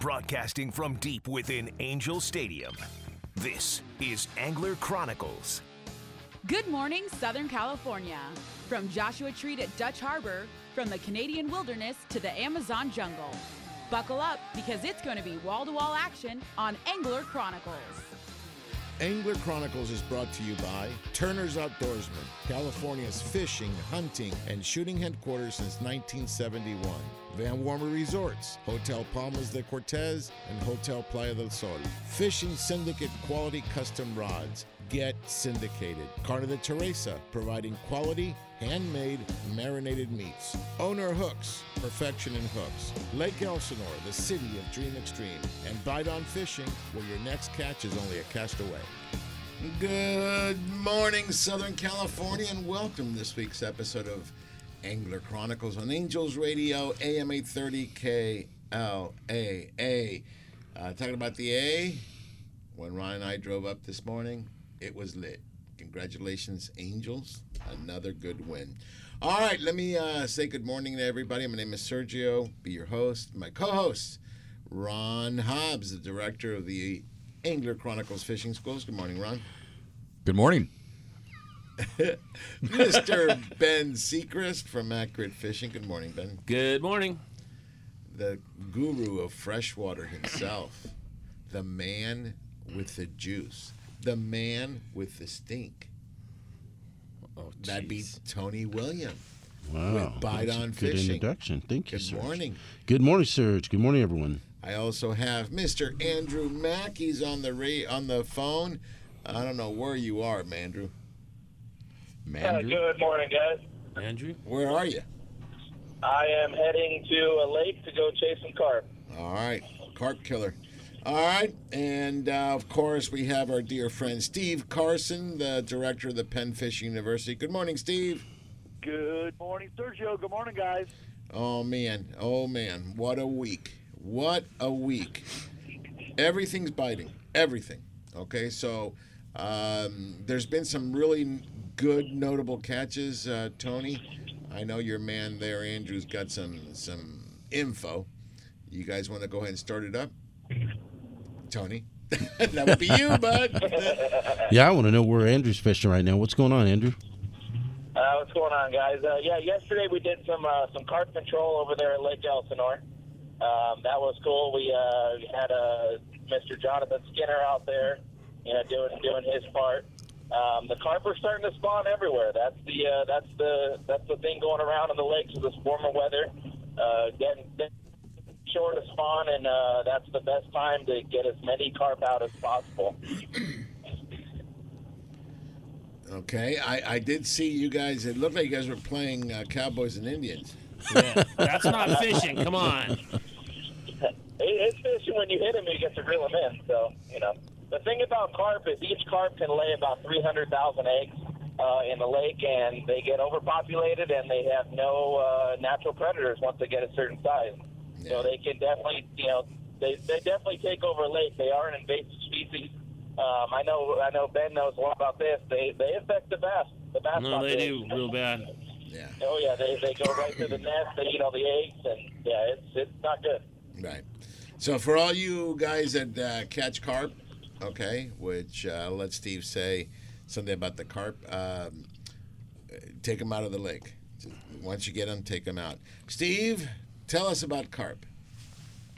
Broadcasting from deep within Angel Stadium, this is Angler Chronicles. Good morning, Southern California. From Joshua Tree at Dutch Harbor, from the Canadian wilderness to the Amazon jungle. Buckle up because it's going to be wall to wall action on Angler Chronicles. Angler Chronicles is brought to you by Turner's Outdoorsman, California's fishing, hunting, and shooting headquarters since 1971. Van Wormer Resorts, Hotel Palmas de Cortez, and Hotel Playa del Sol. Fishing Syndicate quality custom rods. Get syndicated. Carne de Teresa, providing quality, handmade, marinated meats. Owner Hooks, perfection in hooks. Lake Elsinore, the city of Dream Extreme. And Bite on Fishing, where your next catch is only a cast away. Good morning, Southern California, and welcome to this week's episode of Angler Chronicles on Angels Radio, AM 830 KLAA. Uh, talking about the A, when Ron and I drove up this morning, it was lit. Congratulations, Angels. Another good win. All right, let me uh, say good morning to everybody. My name is Sergio, be your host. My co host, Ron Hobbs, the director of the Angler Chronicles Fishing Schools. Good morning, Ron. Good morning. Mr. Ben Sechrist from Accurate Fishing. Good morning, Ben. Good morning. The guru of freshwater himself, the man with the juice, the man with the stink. Oh, That'd be. Tony William. Wow. with Bite that's a on good Fishing. introduction. Thank you, Good Serge. morning. Good morning, Serge. Good morning, everyone. I also have Mr. Andrew Mack. He's on the ra- on the phone. I don't know where you are, Mandrew. Uh, Mandrew, good morning, guys. Andrew? where are you? I am heading to a lake to go chase some carp. All right, carp killer. All right, and uh, of course we have our dear friend Steve Carson, the director of the Penn Fishing University. Good morning, Steve. Good morning, Sergio. Good morning, guys. Oh man, oh man, what a week! What a week! Everything's biting, everything. Okay, so um, there's been some really good, notable catches. Uh, Tony, I know your man there, Andrew's got some some info. You guys want to go ahead and start it up, Tony? that would be you, bud. Yeah, I want to know where Andrew's fishing right now. What's going on, Andrew? Uh, what's going on, guys? Uh, yeah, yesterday we did some uh, some carp control over there at Lake Elsinore. Um, that was cool. We uh, had uh, Mr. Jonathan Skinner out there, you know, doing doing his part. Um, the carp are starting to spawn everywhere. That's the uh, that's the that's the thing going around in the lakes with this warmer weather. Uh, getting, getting short to spawn, and uh, that's the best time to get as many carp out as possible. Okay, I, I did see you guys. It looked like you guys were playing uh, Cowboys and Indians. Yeah, that's not fishing. Come on. It- It's fishing when you hit them, you get to reel them in. So, you know, the thing about carp is each carp can lay about 300,000 eggs uh, in the lake, and they get overpopulated, and they have no uh, natural predators once they get a certain size. Yeah. So they can definitely, you know, they, they definitely take over a lake. They are an invasive species. Um, I know, I know Ben knows a lot about this. They they affect the bass. The bass. No, they do real bad. Yeah, Oh yeah, they, they go right to the nest. They eat all the eggs, and yeah, it's it's not good. right. So for all you guys that uh, catch carp, okay, which uh, let Steve say something about the carp, um, take them out of the lake. Once you get them, take them out. Steve, tell us about carp.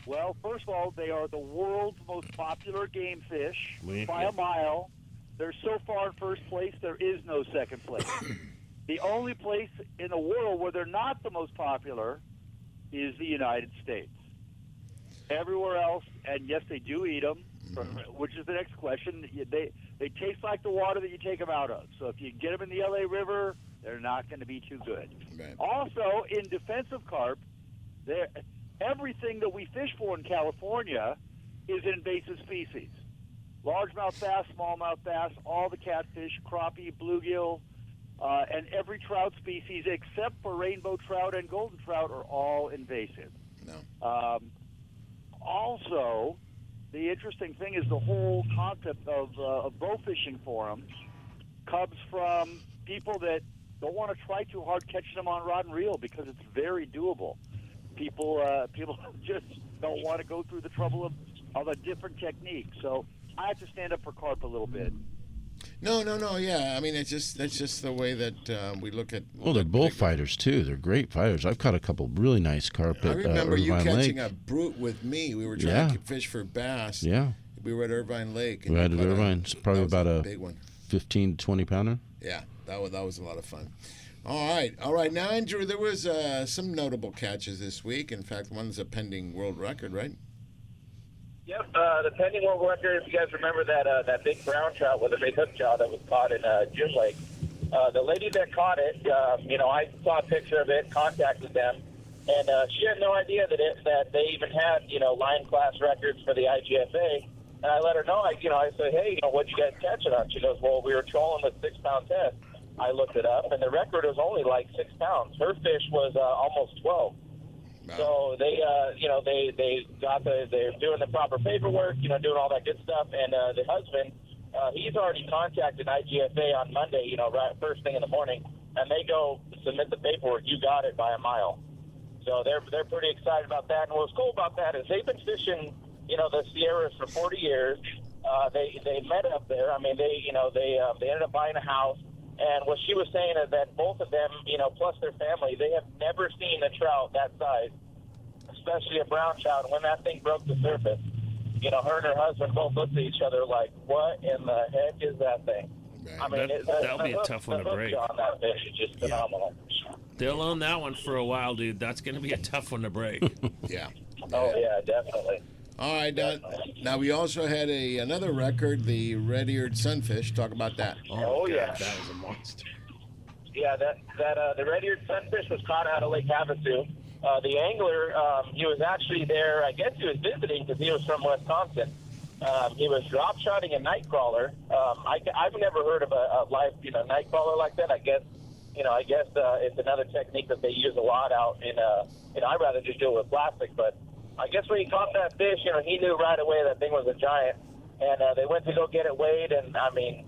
Well, first of all, they are the world's most popular game fish We- by a mile. They're so far in first place, there is no second place. the only place in the world where they're not the most popular is the United States. Everywhere else, and yes, they do eat them, which is the next question. They they taste like the water that you take them out of. So if you get them in the LA River, they're not going to be too good. Right. Also, in defense of carp, there everything that we fish for in California is an invasive species. Largemouth bass, smallmouth bass, all the catfish, crappie, bluegill, uh, and every trout species except for rainbow trout and golden trout are all invasive. No. Um, also, the interesting thing is the whole concept of, uh, of bow fishing forums comes from people that don't want to try too hard catching them on rod and reel because it's very doable. people uh, people just don't want to go through the trouble of of a different technique. So I have to stand up for carp a little bit. No, no, no. Yeah, I mean, it's just that's just the way that uh, we look at. Well, they're bullfighters too. They're great fighters. I've caught a couple really nice carp I uh, remember you catching Lake. a brute with me. We were trying Yeah. to fish for bass. Yeah, We were at Irvine Lake. we had at Irvine. It's probably about a big one. 15 to 20 pounder. Yeah, that was that was a lot of fun. All right, all right. Now, Andrew, there was uh, some notable catches this week. In fact, one's a pending world record, right? Yep, uh, the pending world record. If you guys remember that uh, that big brown trout with a big hook jaw that was caught in uh, Jim Lake, uh, the lady that caught it, um, you know, I saw a picture of it, contacted them, and uh, she had no idea that it that they even had you know line class records for the IGFA. And I let her know. I you know I said, hey, you know, what'd you guys catch it on? She goes, well, we were trolling with six pound test. I looked it up, and the record was only like six pounds. Her fish was uh, almost twelve. So they, uh, you know, they they got the they're doing the proper paperwork, you know, doing all that good stuff, and uh, the husband, uh, he's already contacted IGFA on Monday, you know, right first thing in the morning, and they go submit the paperwork. You got it by a mile. So they're they're pretty excited about that. And what's cool about that is they've been fishing, you know, the Sierras for 40 years. Uh, they they met up there. I mean, they you know they uh, they ended up buying a house. And what she was saying is that both of them, you know, plus their family, they have never seen a trout that size, especially a brown trout. And when that thing broke the surface, you know, her and her husband both looked at each other like, "What in the heck is that thing?" I mean, That- it, the- that'll be a hook- tough one to break. On that fish is just phenomenal. They'll own that one for a while, dude. That's going to be a tough one to break. Yeah. Oh yeah, definitely. All right. Now, now we also had a another record, the red-eared sunfish. Talk about that. Oh, yeah. That was a monster. Yeah, that that uh, the red-eared sunfish was caught out of Lake Havasu. Uh, the angler, um, he was actually there. I guess he was visiting because he was from Wisconsin. Um, he was drop shotting a nightcrawler. Um, I, I've never heard of a, a live, you know, nightcrawler like that. I guess, you know, I guess uh, it's another technique that they use a lot out in. Uh, you know, I'd rather just do it with plastic, but I guess when he caught that fish, you know, he knew right away that thing was a giant. And uh, they went to go get it weighed, and I mean,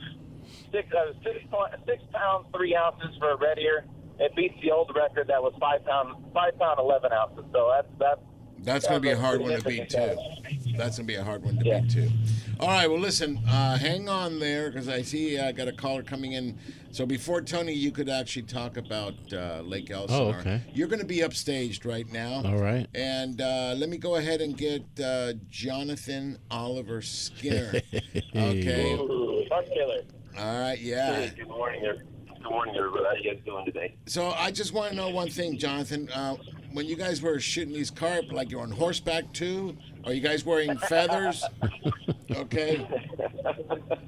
six uh, six point pounds three ounces for a red ear. It beats the old record that was five pound five pound eleven ounces. So that's that's That's going to be a hard one to beat too. significant. That's going to be a hard one to Yeah. beat too. All right. Well, listen. Uh, hang on there because I see I got a caller coming in. So before Tony, you could actually talk about uh, Lake Elsinore. Oh, okay. You're going to be upstaged right now. All right. And uh, let me go ahead and get uh, Jonathan Oliver Skinner. okay. Ooh, Fun killer. All right. Yeah. Good morning, there. Good morning, everybody. How you guys doing today? So I just want to know one thing, Jonathan. Uh, when you guys were shooting these carp, like you're on horseback too? Are you guys wearing feathers? Okay.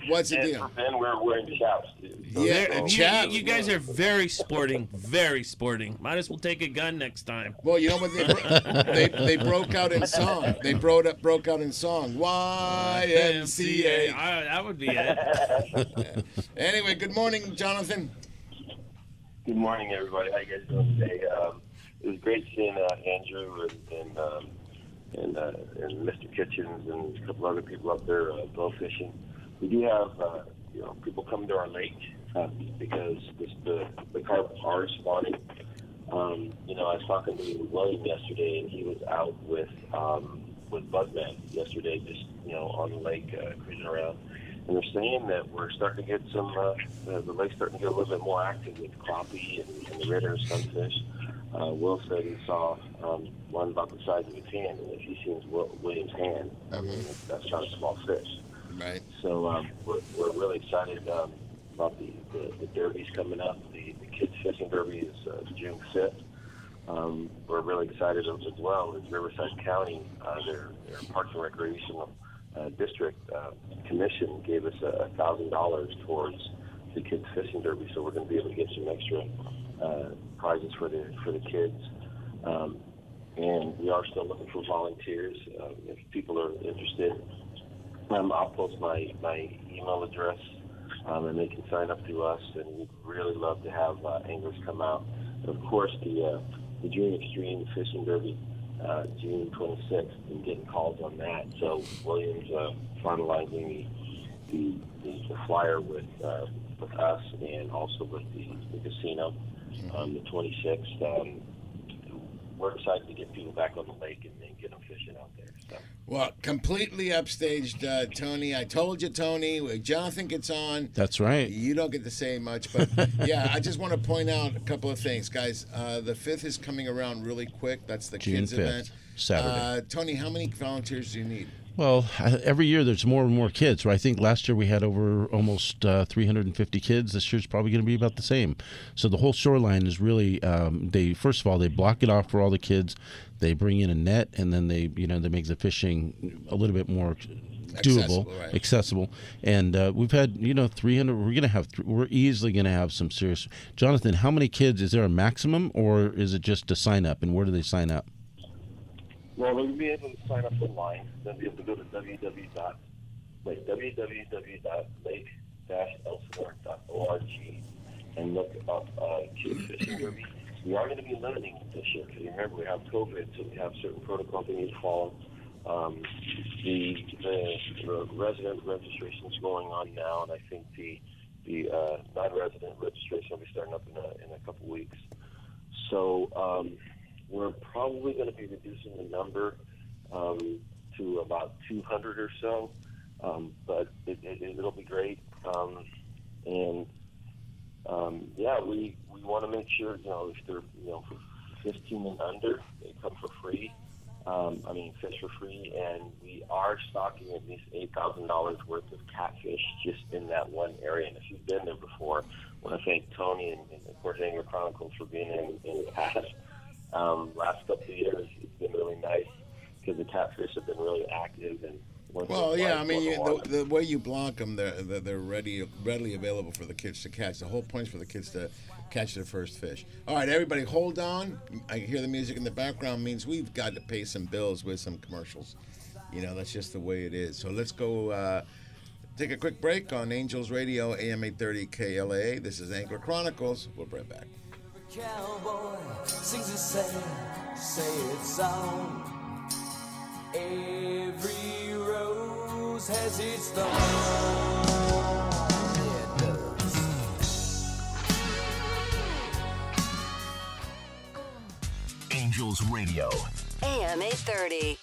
What's the And deal? then we're wearing chaps. Too. So Yeah, There- a you, chap. you guys are very sporting, very sporting. Might as well take a gun next time. Well, you know what? They, bro- they, they broke out in song. They broke up, broke out in song. YMCA. I- that would be it. Anyway, good morning, Jonathan. Good morning, everybody. How you guys doing today? Um, it was great seeing uh, Andrew and and, um, and uh, and Mr. Kitchens and a couple other people up there uh, bow fishing. We do have uh, you know people coming to our lake uh, because this, the the carp are spawning. Um, you know, I was talking to William yesterday, and he was out with um, with Bugman yesterday, just you know on the lake uh, cruising around. And they're saying that we're starting to get some, uh, uh, the lake's starting to get a little bit more active with crappie and, and the red sunfish. Uh, Will said he saw um, one about the size of his hand, and if he sees William's hand, I mean, that's not a small fish. Right. So um, we're, we're really excited um, about the, the, the derbies coming up. The, the kids fishing derby is uh, June 5th. Um, we're really excited as as well as Riverside County, uh, their, their Parks and Recreational uh, District uh, Commission gave us a thousand dollars towards the kids fishing derby, so we're going to be able to get some extra uh, prizes for the for the kids. Um, and we are still looking for volunteers. Uh, if people are interested, um, I'll post my, my email address, um, and they can sign up through us. And we'd really love to have uh, anglers come out. And of course, the uh, the June Extreme Fishing Derby, uh, June 26th, and getting calls on that. So Williams uh, finalizing the, the, the, the flyer with uh, with us and also with the, the casino on the 26th. Um, we're excited to get people back on the lake and, and get them fishing out there. So. Well, completely upstaged, uh, Tony. I told you, Tony. when Jonathan gets on. That's right. You don't get to say much, but yeah, I just want to point out a couple of things, guys. Uh, the fifth is coming around really quick. That's the June kids 5th, event. Saturday. Uh, Tony, how many volunteers do you need? Well, every year there's more and more kids. Right? I think last year we had over almost uh, 350 kids. This year's probably going to be about the same. So the whole shoreline is really um, they first of all they block it off for all the kids. They bring in a net and then they you know they make the fishing a little bit more doable, Accessible, right. accessible. And uh, we've had you know 300. We're going to have th- we're easily going to have some serious. Jonathan, how many kids is there a maximum or is it just to sign up? And where do they sign up? Well, they'll be able to sign up online. They'll be able to go to www. dot Wait, www.lake-elsinore.org and look up uh, Kids Fishing Derby. We are going to be limiting this year because remember we have COVID, so we have certain protocols we need to follow. Um, the, the the resident registration is going on now, and I think the the uh, non-resident registration will be starting up in a in a couple weeks. So um, we're probably going to be reducing the number um, to about 200 or so, um, but it, it, it'll be great. Um, and um, yeah, we, we want to make sure you know if they're you know for 15 and under, they come for free. Um, I mean, fish for free, and we are stocking at least eight thousand dollars worth of catfish just in that one area. And if you've been there before, I want to thank Tony and, and of course Angler Chronicles for being in, in the past. Um, last couple of years, it's been really nice because the catfish have been really active and. Well, yeah, I mean, you, the, the way you block them, they're, they're they're ready, readily available for the kids to catch. The whole point is for the kids to catch their first fish. All right, everybody, hold on. I hear the music in the background means we've got to pay some bills with some commercials. You know, that's just the way it is. So let's go uh, take a quick break on Angels Radio, AM 830 KLAA. This is Angler Chronicles. We'll be right back. Cowboy sings a sad, sad song. Every rose has its thorn. Yeah, it does. Angels Radio. AM 830.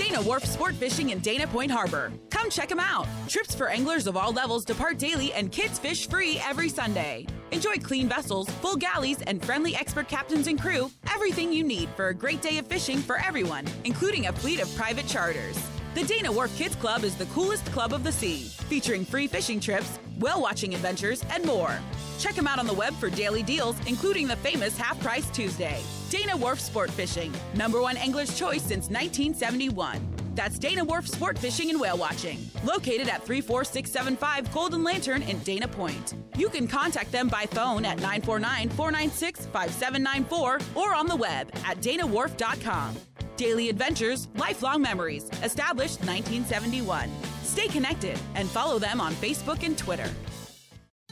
Dana Wharf Sport Fishing in Dana Point Harbor. Come check them out. Trips for anglers of all levels depart daily and kids fish free every Sunday. Enjoy clean vessels, full galleys, and friendly expert captains and crew. Everything you need for a great day of fishing for everyone, including a fleet of private charters. The Dana Wharf Kids Club is the coolest club of the sea, featuring free fishing trips, whale watching adventures, and more. Check them out on the web for daily deals, including the famous Half Price Tuesday. Dana Wharf Sport Fishing, number one angler's choice since 1971. That's Dana Wharf Sport Fishing and Whale Watching, located at 34675 Golden Lantern in Dana Point. You can contact them by phone at 949 496 5794 or on the web at danawharf.com. Daily adventures, lifelong memories, established 1971. Stay connected and follow them on Facebook and Twitter.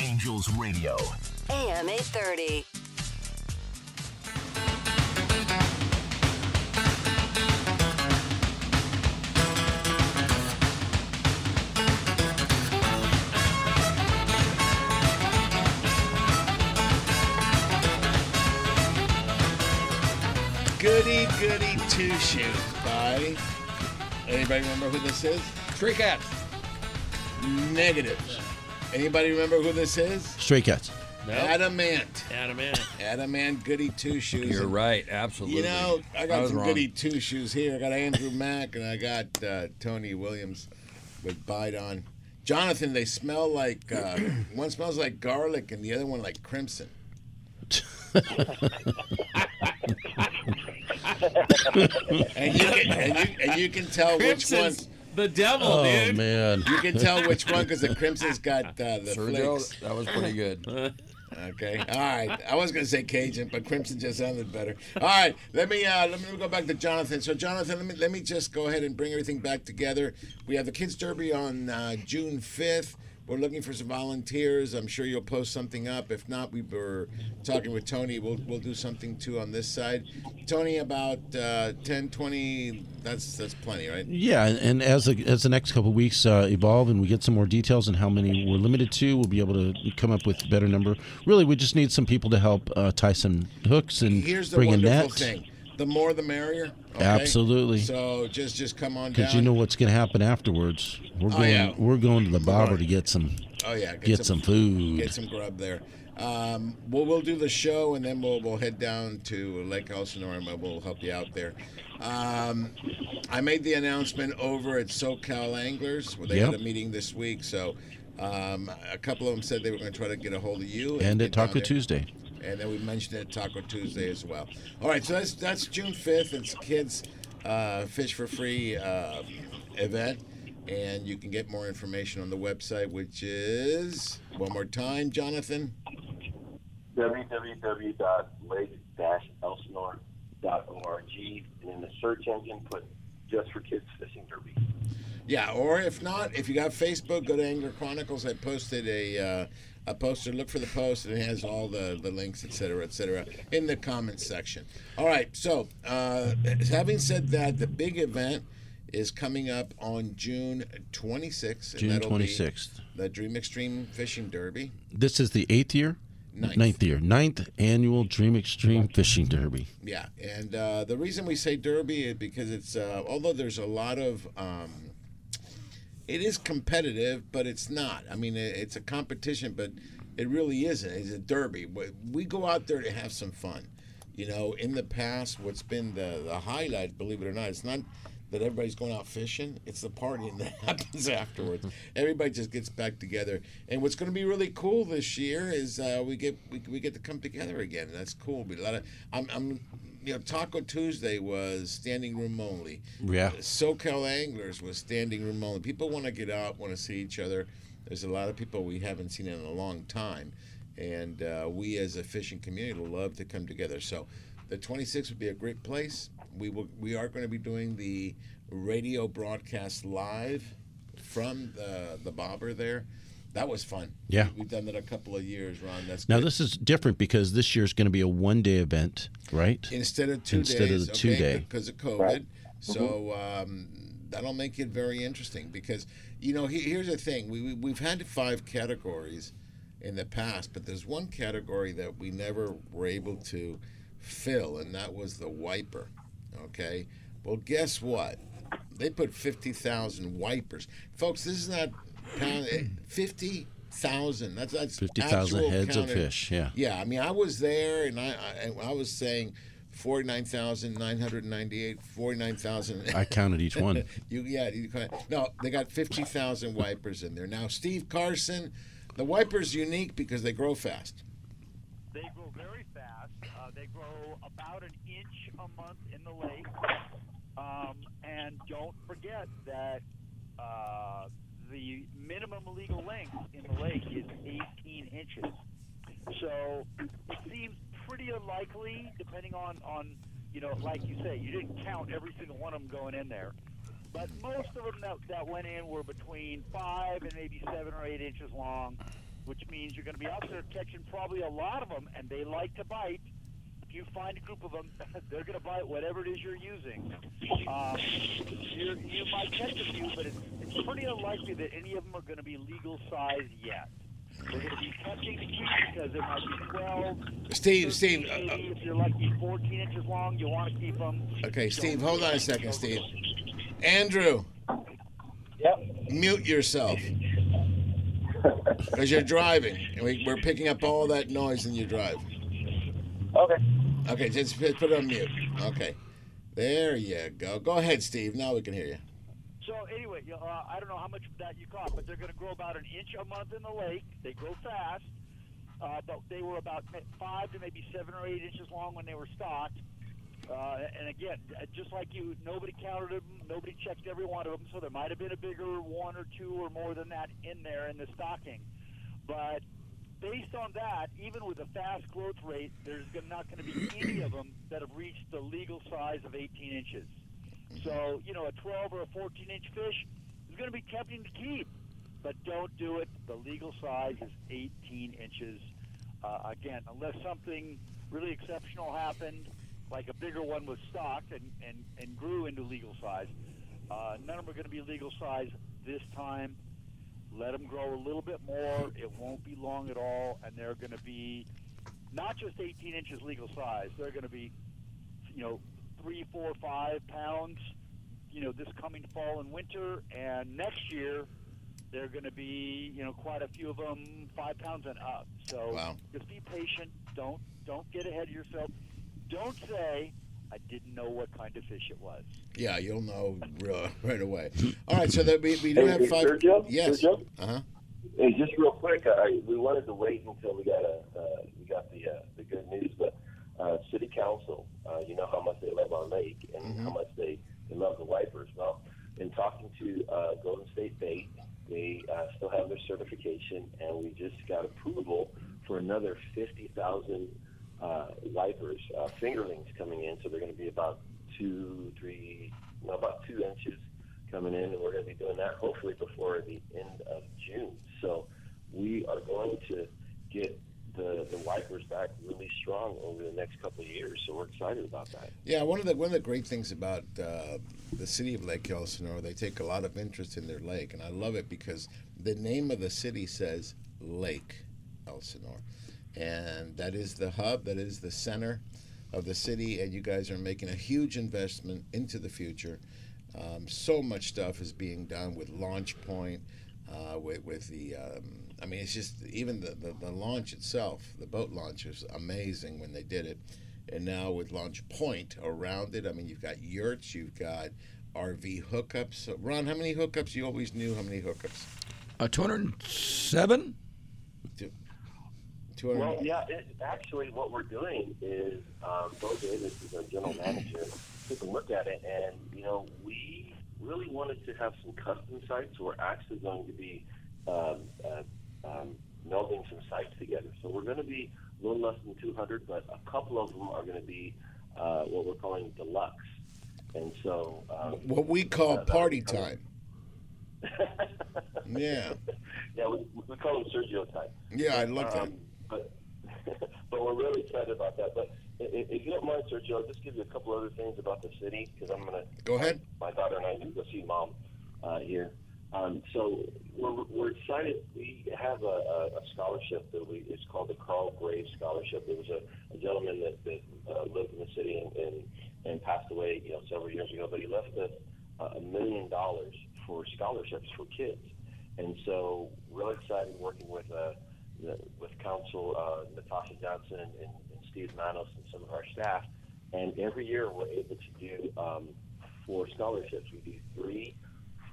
Angels Radio. AM 830. Goody Goody Two Shoes by. Anybody remember who this is? Stray Cats. Negatives. Anybody remember who this is? Stray Cats. Adam Ant. Adamant. Adam Ant Goody Two Shoes. You're right. Absolutely. You know, I got was some wrong. Goody Two Shoes here. I got Andrew Mack and I got uh, Tony Williams with Bite On. Jonathan, they smell like uh, one smells like garlic and the other one like crimson. and you can and you, and you can tell which one. Crimson's the devil, Oh dude. man. You can tell which one because the crimson's got uh, the Sergio, flakes. that was pretty good. Okay. All right. I was going to say Cajun, but Crimson just sounded better. All right. Let me uh, let me go back to Jonathan. So Jonathan, let me let me just go ahead and bring everything back together. We have the Kids Derby on uh, June fifth. We're looking for some volunteers. I'm sure you'll post something up. If not, we were talking with Tony. We'll, we'll do something too on this side. Tony, about uh, 10, 20, that's that's plenty, right? Yeah, and- as the, as the next couple of weeks uh, evolve and we get some more details on how many we're limited to, we'll be able to come up with a better number. Really, we just need some people to help uh, tie some hooks and Here's the bring a wonderful net. thing. The more the merrier. okay? Absolutely. So just just come on down. Because you know what's going to happen afterwards. We're Oh, going. yeah. We're going to the bobber to get some. Oh yeah, Get, some, food. Get some grub there. Um, we'll we'll do the show and then we'll we'll head down to Lake Elsinore and we'll help you out there. Um, I made the announcement over at SoCal Anglers where they Yep. had a meeting this week. So um, a couple of them said they were going to try to get a hold of you and get at Taco. Tuesday. And then we mentioned it at Taco Tuesday as well. All right, so that's that's June fifth. It's kids uh, fish for free um, event, and you can get more information on the website, which is one more time, Jonathan. www.lake-elsinore.org and in the search engine put just for kids fishing derby. Yeah, or if not, if you got Facebook, go to Angler Chronicles. I posted a uh, a poster. Look for the post, and it has all the, the links, et cetera, et cetera, in the comments section. All right. So, uh, having said that, the big event is coming up on June 26th. June that'll be 26th. The Dream Extreme Fishing Derby. This is the eighth year. Ninth. year, ninth annual Dream Extreme Fishing Derby. Yeah, and uh, the reason we say Derby is because it's uh, although there's a lot of um, it is competitive, but it's not. I mean, it's a competition, but it really isn't. It's a derby. We- go out there to have some fun. You know, in the past, what's been the the highlight, believe it or not, it's not that everybody's going out fishing. It's the partying that happens afterwards. Everybody just gets back together. And what's going to be really cool this year is uh, we get we, we get to come together again. That's cool. Be a lot of I'm, I'm you know Taco Tuesday was standing room only. Yeah. SoCal Anglers was standing room only. People want to get out, want to see each other. There's a lot of people we haven't seen in a long time, and uh, we as a fishing community love to come together. So, the 26th would be a great place. We will. We are going to be doing the radio broadcast live from the the bobber there. That was fun. Yeah. we, have done that a couple of years, Ron. That's Now good. this is different because this year's going to be a one-day event, right? instead of two Instead days of the two-day. because of COVID. Right. So um, that'll make it very interesting because you know he, here's the thing we, we we've had five categories in the past, but there's one category that we never were able to fill, and that was the wiper. Okay, well guess what? They put fifty thousand wipers, folks. This is not pound fifty thousand. That's that's 50,000 actual heads of fish, yeah. yeah, I mean, I was there, and I I, I was saying. 49,998, 49,000. I counted each one. you, yeah, you kind no, they got 50,000 wipers in there. Now, Steve Carson, the wiper's unique because they grow fast. They grow very fast. Uh, they grow about an inch a month in the lake. Um, and don't forget that uh, the minimum legal length in the lake is 18 inches. So it seems pretty unlikely, depending on, on you know, like you say, you didn't count every single one of them going in there. But most of them that, that went in were between five and maybe seven or eight inches long, which means you're going to be out there catching probably a lot of them, and they like to bite. If you find a group of them, they're going to bite whatever it is you're using. Um, you're, you might catch a few, but it's, it's pretty unlikely that any of them are going to be legal size yet. They're going to be tempting to keep because there might be 12. Steve, Steve, 13, uh, uh, if you're lucky, 14 inches long, you want to keep them. Okay, Steve, hold on a second, Steve. Andrew. Yep. Mute yourself. Because you're driving, and we, we're picking up all that noise in your drive. Okay. Okay, just put it on mute. Okay. There you go. Go ahead, Steve. Now we can hear you. So anyway, uh, I don't know how much of that you caught, but they're going to grow about an inch a month in the lake. They grow fast, uh, but they were about five to maybe seven or eight inches long when they were stocked. Uh, and again, uh, just like you, nobody counted them, nobody checked every one of them, so there might have been a bigger one or two or more than that in there in the stocking. But based on that, even with a fast growth rate, there's not going to be any of them that have reached the legal size of 18 inches. So, you know, a 12 or a 14 inch fish is going to be tempting to keep, but don't do it. The legal size is 18 inches. Uh, again, unless something really exceptional happened, like a bigger one was stocked and, and, and grew into legal size, uh, none of them are going to be legal size this time. Let them grow a little bit more. It won't be long at all, and they're going to be not just 18 inches legal size. They're going to be, you know, three, four, five pounds. You know, this coming fall and winter, and next year they're going to be, you know, quite a few of them five pounds and up. So Wow. just be patient. Don't don't get ahead of yourself. Don't say I didn't know what kind of fish it was. Yeah, you'll know real, right away. All right, so that we, we do Hey, have hey, five. Sergio? Yes. Sergio? Uh huh. Hey, just real quick, I, we wanted to wait until we got a uh, we got the uh, the good news, but uh, City Council, uh, you know how much they love our lake and how much they, they love the wipers. Well, in talking to uh, Golden State Bait, they uh, still have their certification, and we just got approval for another fifty thousand uh, wipers, uh, fingerlings coming in. So they're going to be about two, three, no, about two inches coming in, and we're going to be doing that hopefully before the end of June. So we are going to get the, the wipers back really strong over the next couple of years. So we're excited about that. Yeah, one of the one of the great things about uh, the city of Lake Elsinore, they take a lot of interest in their lake, and I love it because the name of the city says Lake Elsinore, and that is the hub, that is the center of the city, and you guys are making a huge investment into the future. Um, so much stuff is being done with Launch Point, uh, with with the. Um, I mean, it's just even the, the the launch itself, the boat launch was amazing when they did it, and now with Launch Point around it. I mean, you've got yurts, you've got RV hookups. Ron, how many hookups? You always knew how many hookups. Uh, 207? Two hundred. Well, yeah, it, actually, what we're doing is um, Bo Davis is our general manager. Took a look at it, and you know, we really wanted to have some custom sites. So we're actually going to be um, uh, um, melding some sites together. So we're going to be a little less than 200, but a couple of them are going to be uh, what we're calling deluxe. And so, um, What we call uh, party time. Yeah. yeah, we, we call them Sergio type. Yeah, I that. Um, But but we're really excited about that. But if you don't mind, Sergio, I'll just give you a couple other things about the city because I'm gonna Go ahead. My daughter and I need to go see mom uh, here. Um, so we're, we're excited. We have a, a, a scholarship that we it's called the Carl Graves Scholarship. There was a, a gentleman that, that uh, lived in the city and, and and passed away, you know, several years ago. But he left us uh, a million dollars for scholarships for kids. And so, really excited working with uh, the, with Council uh, Natasha Johnson and, and Steve Manos and some of our staff. And every year we're able to do um, four scholarships. We do three,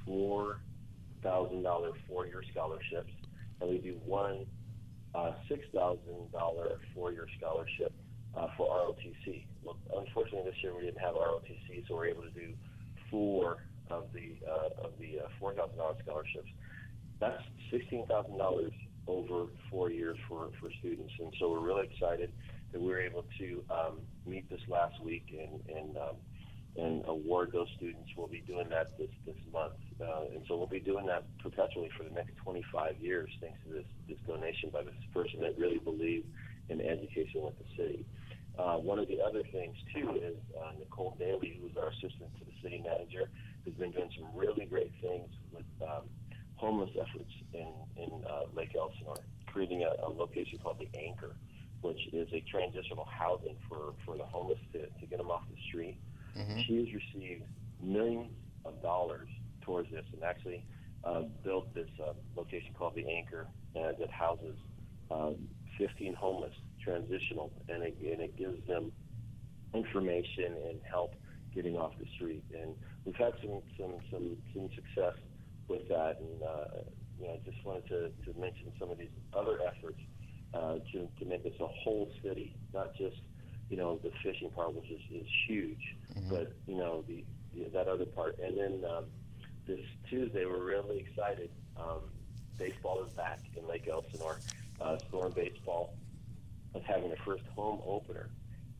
four thousand dollar four year scholarships, and we do one uh, six thousand dollar four year scholarship uh, for ROTC. Well, unfortunately, this year we didn't have ROTC, so we're able to do four of the uh, of the uh, four thousand dollar scholarships. That's sixteen thousand dollars over four years for, for students, and so we're really excited that we were able to um, meet this last week and and um, and award those students. We'll be doing that this this month, uh, and so we'll be doing that perpetually for the next 25 years, thanks to this this donation by this person that really believed in education with the city. Uh, one of the other things too is uh, Nicole Daly, who's our assistant to the city manager, has been doing some really great things with um, homeless efforts in in uh, Lake Elsinore, creating a, a location called the Anchor, which is a transitional housing for for the homeless to, to get them off the street. She has received millions of dollars towards this, and actually uh, built this uh, location called the Anchor uh, that houses um, 15 homeless transitional, and it, and it gives them information and help getting off the street. And we've had some some some, some success with that, and uh, you know, I just wanted to, to mention some of these other efforts uh, to to make this a whole city, not just you know the fishing part, which is, is huge, but you know the, the that other part. And then um, this Tuesday, we're really excited. Um, baseball is back in Lake Elsinore, uh, Storm Baseball is having their first home opener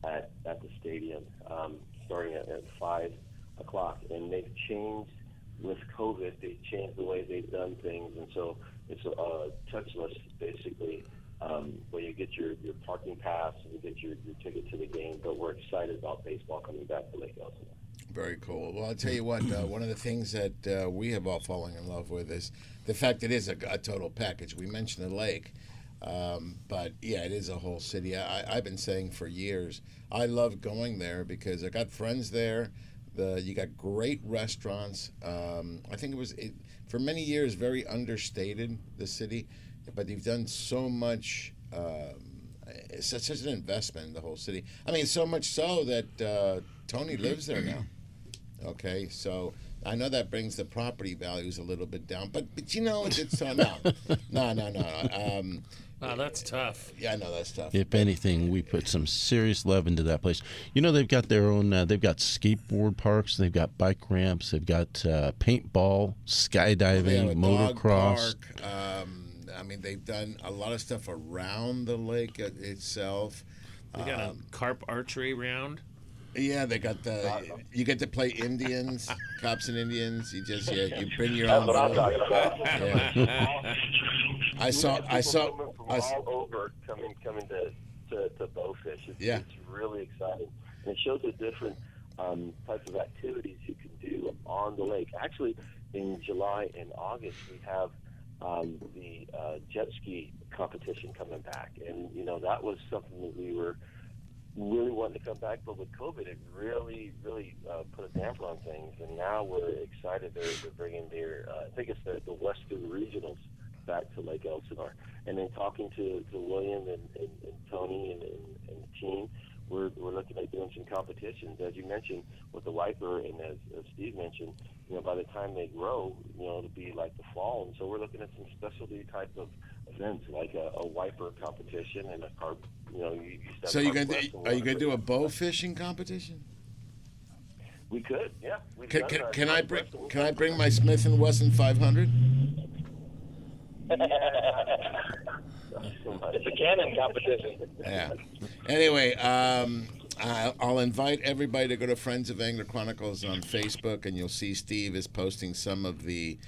at, at the stadium, um, starting at, at 5 o'clock. And they've changed with COVID, they've changed the way they've done things. And so it's uh, touchless, basically, um, where you get your, your parking pass and you get your, your ticket to the game. But we're excited about baseball coming back to Lake Elsinore. Very cool. Well, I'll tell you what, uh, one of the things that uh, we have all fallen in love with is the fact it is a, a total package. We mentioned the lake, um, but yeah, it is a whole city. I, I've been saying for years, I love going there because I got friends there. The you got great restaurants. Um, I think it was it, for many years very understated the city, but you've done so much. Um, it's such, such an investment in the whole city. I mean, so much so that uh, Tony lives there now. Okay, so I know that brings the property values a little bit down, but but you know it's uh, no, no, no, no. Um, Wow, that's tough. yeah, I know that's tough. If anything, we put some serious love into that place. You know, they've got their own. Uh, they've got skateboard parks. They've got bike ramps. They've got uh, paintball, skydiving, a dog motocross. park. Um, I mean, they've done a lot of stuff around the lake it- itself. We got Um, a carp archery round. Yeah, they got the. You get to play Indians, cops and Indians. You just yeah, you bring your That's own. what I'm boat. talking about. Yeah. I saw. I saw. Coming I saw, all over coming coming to to, to bowfish. It's, Yeah. it's really exciting, and it shows the different um, types of activities you can do on the lake. Actually, in July and August, we have um, the uh, jet ski competition coming back, and you know that was something that we were really wanting to come back, but with COVID, it really, really uh, put a damper on things. And now we're excited they're, they're bringing their, uh, I think it's the, the Western Regionals back to Lake Elsinore. And then talking to, to William and, and, and Tony and, and, and the team, we're, we're looking at doing some competitions. As you mentioned with the Wiper, and as, as Steve mentioned, you know, by the time they grow, you know, it'll be like the fall. And so we're looking at some specialty type of events like a, a Wiper competition and a carp, you know, you, you step So you carp gonna do, are you gonna do a bow fishing competition? We could, yeah. We've Can, can, can I bring festival. Can I bring my Smith and Wesson 500? It's a cannon competition. Yeah. Anyway, um, I- I'll invite everybody to go to Friends of Angler Chronicles on Facebook, and you'll see Steve is posting some of the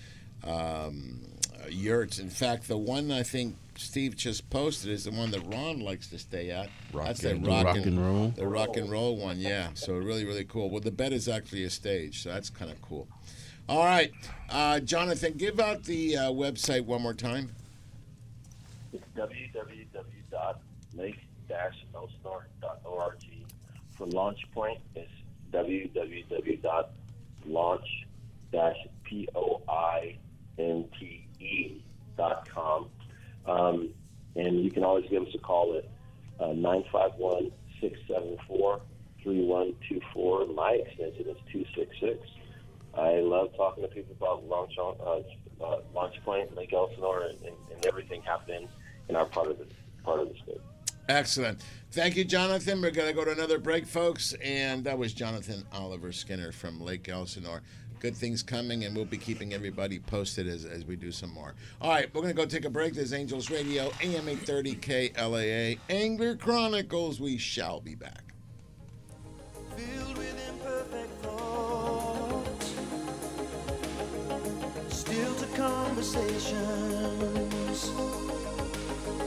um, yurts. In fact, the one I think Steve just posted is the one that Ron likes to stay at. Rock That's the and- rock, rock and roll. The rock and roll one, yeah. So really, really cool. Well, the bed is actually a stage, so that's kind of cool. All right, uh, Jonathan, give out the uh, website one more time. It's www.lake-elsinore.org. For Launch Point, it's Um, and you can always give us a call at uh, 951 674 3124. My extension is 266. I love talking to people about Launch, uh, uh, Launch Point, Lake Elsinore, and, and, and everything happening in our part of the part of the state. Excellent. Thank you, Jonathan. We're going to go to another break, folks. And that was Jonathan Oliver Skinner from Lake Elsinore. Good things coming, and we'll be keeping everybody posted as, as we do some more. All right, we're going to go take a break. This is Angels Radio, AM 830 KLAA, Angler Chronicles. We shall be back. Filled with imperfect thoughts, still to conversations.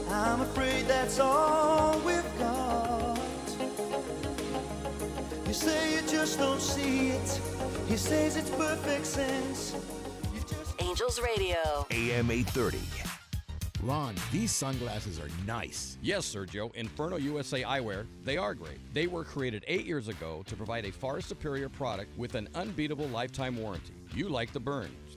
I'm afraid that's all we've got. You say you just don't see it. He says it's perfect sense. Angels Radio. AM 830. Ron, these sunglasses are nice. Yes, Sergio, Inferno USA Eyewear, they are great. They were created eight years ago to provide a far superior product with an unbeatable lifetime warranty. You like the burns.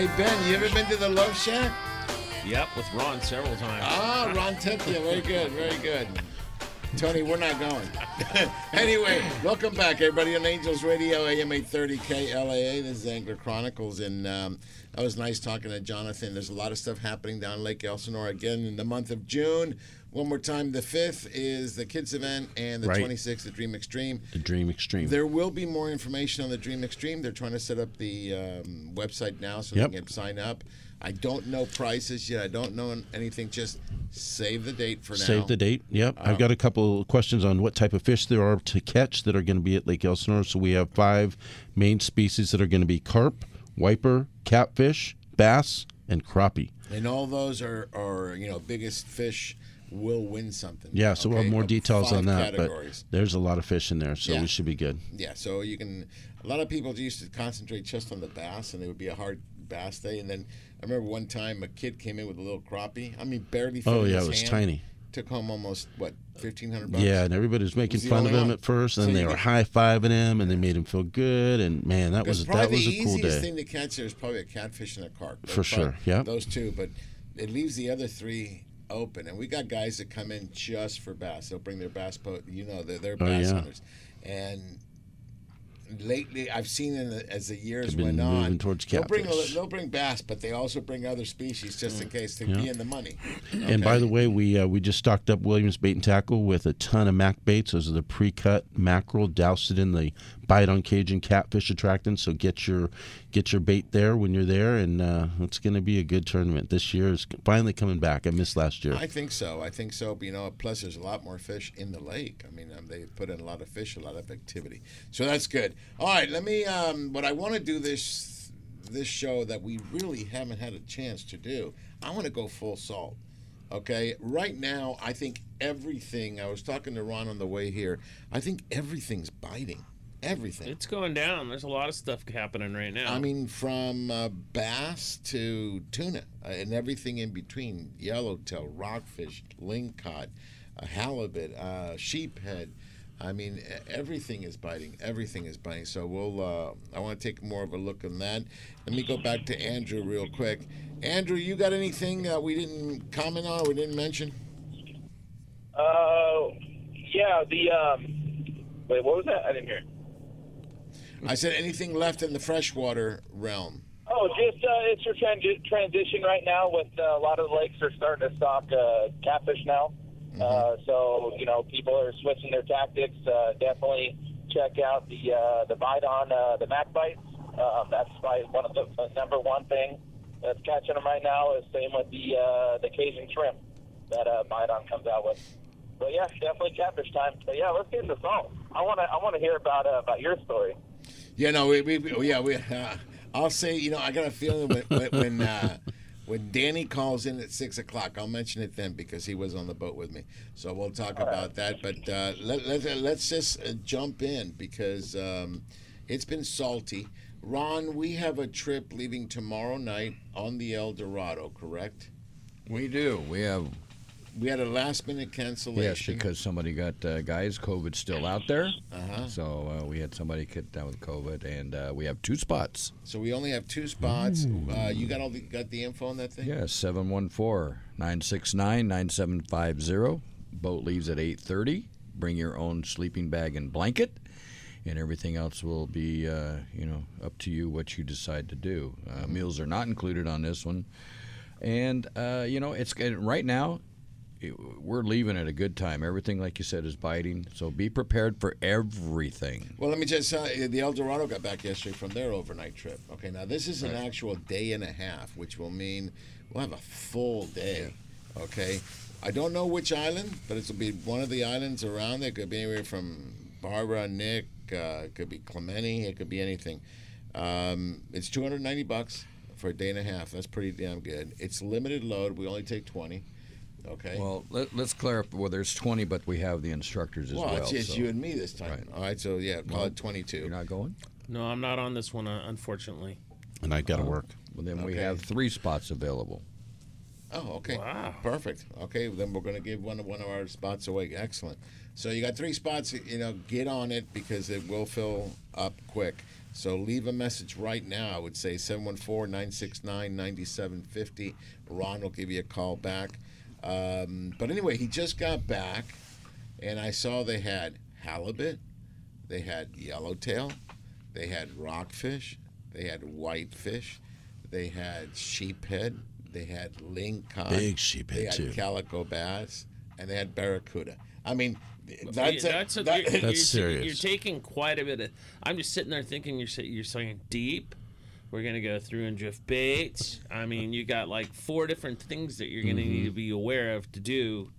Hey, Ben, you ever been to the Love Shack? Yep, with Ron several times. Ah, Ron you. Very good, very good. Tony, we're not going. anyway, welcome back, everybody, on Angels Radio, AM 830 KLAA. This is Angler Chronicles, and um, that was nice talking to Jonathan. There's a lot of stuff happening down Lake Elsinore again in the month of June. One more time, the 5th is the kids event, and the Right. 26th, the Dream Extreme. The Dream Extreme. There will be more information on the Dream Extreme. They're trying to set up the um, website now so Yep. they can sign up. I don't know prices yet. I don't know anything. Just save the date for now. Save the date. Yep. Um, I've got a couple of questions on what type of fish there are to catch that are going to be at Lake Elsinore. So we have five main species that are going to be carp, wiper, catfish, bass, and crappie. And all those are, are you know biggest fish will win something. Yeah, so we'll have more details on that. Categories. But there's a lot of fish in there, so Yeah. we should be good. Yeah, so you can. A lot of people used to concentrate just on the bass, and it would be a hard bass day. And then I remember one time a kid came in with a little crappie. I mean, barely. Oh, yeah, it was hand. tiny. Took home almost what fifteen hundred bucks. Yeah, and everybody was making Was fun of him one. at first, and So then they were high fiving him, and they made him feel good. And man, that was that was a cool day. The easiest thing to catch there is probably a catfish in a carp. For sure, yeah. Those two, but it leaves the other three open. And we got guys that come in just for bass. They'll bring their bass boat. You know, they're, they're Oh, bass yeah. hunters. And lately, I've seen in the, as the years They've been went on, towards they'll bring a they'll bring bass, but they also bring other species just in case to Yeah. be in the money. And by the way, we uh, we just stocked up Williams Bait and Tackle with a ton of mac baits. Those are the pre-cut mackerel, doused it in the bite on Cajun catfish attractant. So get your get your bait there when you're there, and uh, it's going to be a good tournament. This year is finally coming back. I missed last year. I think so. I think so. But, you know, plus there's a lot more fish in the lake. I mean, um, they put in a lot of fish, a lot of activity. So that's good. All right, let me. Um, what I want to do this this show that we really haven't had a chance to do. I want to go full salt. Okay, right now I think everything. I was talking to Ron on the way here. I think everything's biting. Everything. It's going down. There's a lot of stuff happening right now. I mean, from uh, bass to tuna uh, and everything in between yellowtail, rockfish, lingcod, uh, halibut, uh, sheephead. I mean, everything is biting. Everything is biting. So we'll. Uh, I want to take more of a look on that. Let me go back to Andrew real quick. Andrew, you got anything uh, we didn't comment on? or We didn't mention? Uh, yeah, the um, wait, what was that? I didn't hear. I said anything left in the freshwater realm. Oh, just uh, it's your transi- transition right now. With uh, a lot of the lakes are starting to stock uh, catfish now. Uh, so you know people are switching their tactics. Uh, definitely check out the uh, the bite on uh, the Mac bite. Um, that's probably one of the, the number one thing that's catching them right now. Is same with the uh, the Cajun shrimp that uh, bite on comes out with. But yeah, definitely catfish time. But yeah, let's get into salt. I want to I want to hear about uh, about your story. Yeah, no, we, we, we yeah, we. Uh, I'll say, you know, I got a feeling when when when, uh, when Danny calls in at six o'clock, I'll mention it then because he was on the boat with me. So we'll talk about that. But uh, let, let, let's just uh, jump in because um, it's been salty. Ron, we have a trip leaving tomorrow night on the El Dorado, correct? We do. We have. We had a last minute cancellation. Yes, because somebody got uh, guys. COVID still out there. Uh-huh. So uh, we had somebody get down with COVID, and uh, we have two spots. So we only have two spots. Uh, you got all the, got the info on that thing? Yeah, 714-969-9750. Boat leaves at 8:30. Bring your own sleeping bag and blanket, and everything else will be, uh, you know, up to you what you decide to do. Uh, Meals are not included on this one, and uh, you know, it's and right now. We're leaving at a good time. Everything, like you said, is biting. So be prepared for everything. Well, let me just tell you, the El Dorado got back yesterday from their overnight trip. Okay, now this is an Right. actual day and a half, which will mean we'll have a full day. Okay, I don't know which island, but it'll be one of the islands around there. It could be anywhere from Barbara, Nick, uh, it could be Clemente, it could be anything. Um, it's 290 bucks for a day and a half. That's pretty damn good. It's limited load. We only take 20. Okay. Well, let, let's clarify. Well, there's 20, but we have the instructors as well, well. it's just so- you and me this time. Right. All right, so yeah, call Well, it 22. You're not going? No, I'm not on this one, uh, unfortunately. And I got to Oh. work. Well, then we have three spots available. Oh, okay. Wow. Perfect. Okay, then we're going to give one of one of our spots away. Excellent. So you got three spots. You know, get on it because it will fill up quick. So leave a message right now. I would say 714-969-9750. Ron will give you a call back. Um, but anyway, he just got back, and I saw they had halibut, they had yellowtail, they had rockfish, they had whitefish, they had sheephead, they had lingcod, Big sheephead, they had too. calico bass, and they had barracuda. I mean, that's a, that's, a, that- you're, you're, That's you're- serious. You're taking quite a bit of. I'm just sitting there thinking you're you're saying deep. We're gonna go through and drift baits. I mean, you got like four different things that you're gonna Mm-hmm. need to be aware of to do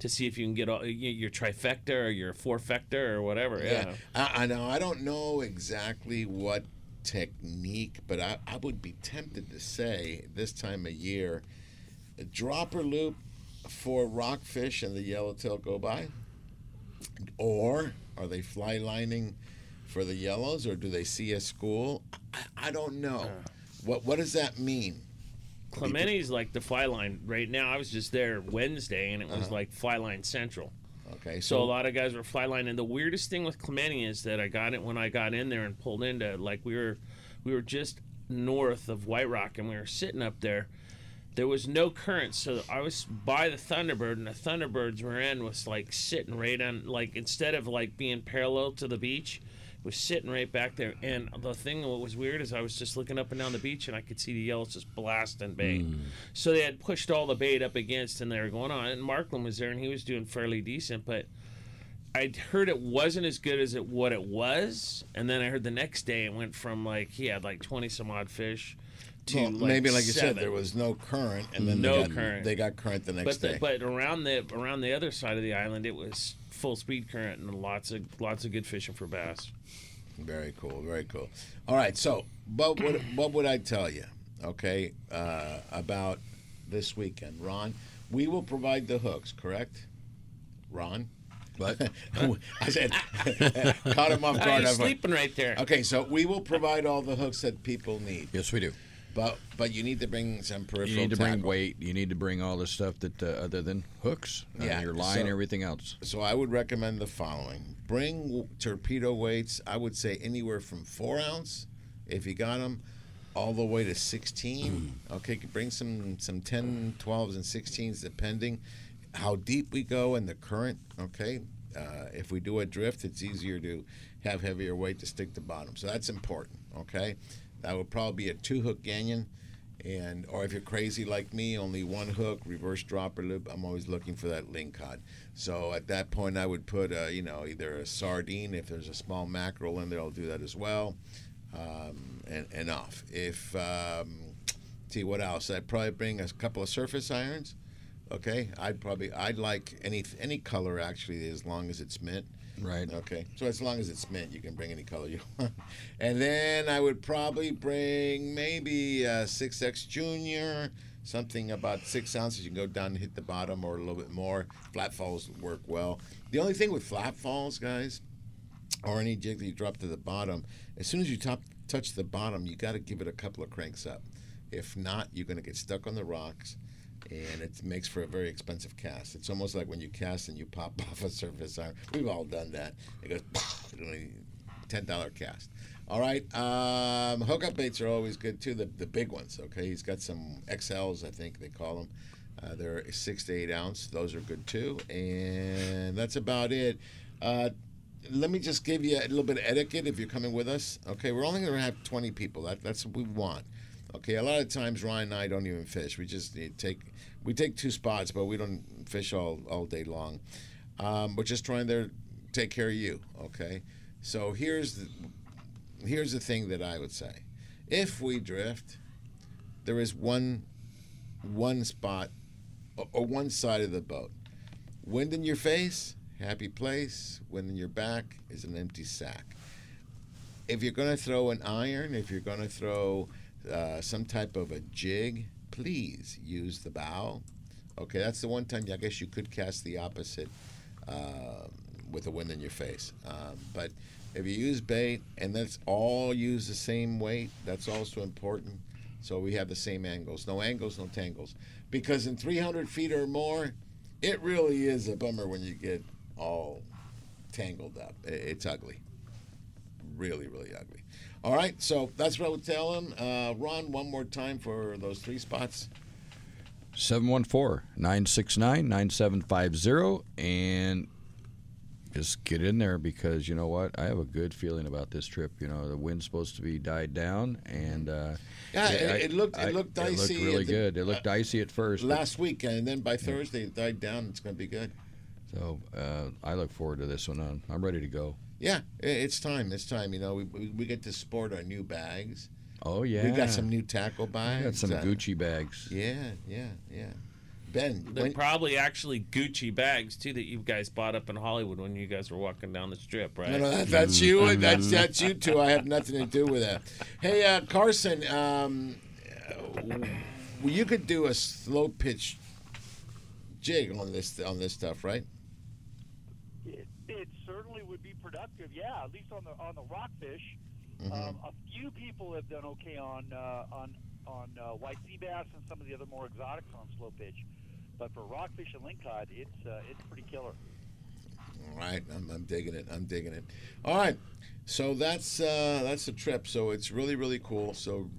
to see if you can get all, your trifecta or your fourfecta or whatever. Yeah. Yeah, I, I know. I don't know exactly what technique, but I, I would be tempted to say this time of year, a dropper loop for rockfish and the yellowtail go by, or are they fly lining for the yellows, or do they see a school? I, I don't know. What what does that mean? Clemente's like the fly line right now. I was just there Wednesday and it was Uh-huh. like fly line central. Okay, So, so, a lot of guys were fly line, and the weirdest thing with Clementi is that I got it when I got in there and pulled into like we were, we were just north of White Rock, and we were sitting up there. There was no current, so I was by the Thunderbird, and the Thunderbirds were in was like sitting right on like instead of like being parallel to the beach, was sitting right back there. And the thing that was weird is I was just looking up and down the beach, and I could see the yellows just blasting bait. Hmm. So they had pushed all the bait up against, and they were going on. And Markland was there, and he was doing fairly decent, but. I heard it wasn't as good as it what it was, and then I heard the next day it went from like he had like twenty some odd fish to well, like maybe like you said, there was no current, and then No they got, current. They got current the next but the, day. but around the around the other side of the island, it was full speed current and lots of lots of good fishing for bass. Very cool. Very cool. All right. So, what would what would I tell you? Okay, uh, about this weekend, Ron. We will provide the hooks. Correct, Ron. What? I said, caught him off guard. he's I was sleeping right there. Okay, so we will provide all the hooks that people need. Yes, we do. But but you need to bring some peripheral. You need to bring weight. You need to bring all the stuff that uh, other than hooks. uh, Yeah, your line, so- everything else. So I would recommend the following: bring w- torpedo weights. I would say anywhere from four ounce, if you got them, all the way to 16. okay, bring some some 10, 12s, and 16s, depending how deep we go in the current. Okay, uh, if we do a drift, it's easier to have heavier weight to stick to bottom. So that's important. Okay, that would probably be a two hook ganion. And or if you're crazy like me, only one hook, reverse dropper loop. I'm always looking for that lingcod. So at that point, I would put uh, you know either a sardine if there's a small mackerel in there, I'll do that as well, um, and and off. If um, see what else, I'd probably bring a couple of surface irons, Okay, I'd probably I'd like any any color actually as long as it's mint. Right. Okay. So as long as it's mint, you can bring any color you want. And then I would probably bring maybe uh, a 6X Junior, something about six ounces. You can go down and hit the bottom or a little bit more. Flat falls work well. The only thing with flat falls, guys, or any jig that you drop to the bottom, as soon as you top, touch the bottom, you got to give it a couple of cranks up. If not, you're going to get stuck on the rocks and it makes for a very expensive cast. It's almost like when you cast and you pop off a surface iron. We've all done that. It goes ten dollar cast. All right, um, hookup baits are always good too. The the big ones. Okay, he's got some XLs, I think they call them. Uh, they're six to eight ounce. Those are good too, and that's about it. Uh, let me just give you a little bit of etiquette if you're coming with us. Okay, we're only going to have 20 people. That, that's what we want. Okay, a lot of times Ryan and I don't even fish. We just take we take two spots, but we don't fish all all day long. Um, we're just trying to take care of you. Okay, so here's the here's the thing that I would say: if we drift, there is one one spot or, or one side of the boat. Wind in your face, happy place. Wind in your back is an empty sack. If you're going to throw an iron, if you're going to throw uh, some type of a jig, please use the bow. Okay, that's the one time I guess you could cast the opposite uh, with a wind in your face. Um, but if you use bait and that's all use the same weight, that's also important. So we have the same angles. No angles, no tangles. Because in 300 feet or more, it really is a bummer when you get all tangled up. It's ugly. Really, really ugly. All right, so that's what I would tell him. Uh, Ron, one more time for those three spots. 714-969-9750 and just get in there because you know what I have a good feeling about this trip you know the wind's supposed to be died down and uh, Yeah, it- I- it looked- it I- looked it looked really the- good it looked dicey at first but- Last week, and then by Thursday, it died down. It's going to be good. so uh, I look forward to this one I'm, I'm ready to go Yeah, it's time. It's time. You know, we, we, we get to sport our new bags. oh yeah We got some new tackle I bags. got some uh, Gucci bags Yeah, yeah, yeah. Ben, They're when, probably actually Gucci bags too that you guys bought up in Hollywood when you guys were walking down the strip, right? no, no, that, that's you. and That's that's you two. I have nothing to do with that. Hey, uh, Carson, um, uh, you could do a slow pitch jig on this on this stuff, right? It, it certainly would be productive. Yeah, at least on the on the rockfish. Mhm. Um, a few people have done okay on uh, on on uh, white sea bass and some of the other more exotics on slow pitch, but for rockfish and lingcod, it's uh, it's pretty killer. All right, I'm, I'm digging it. I'm digging it. All right, so that's uh, that's the trip. So it's really really cool. So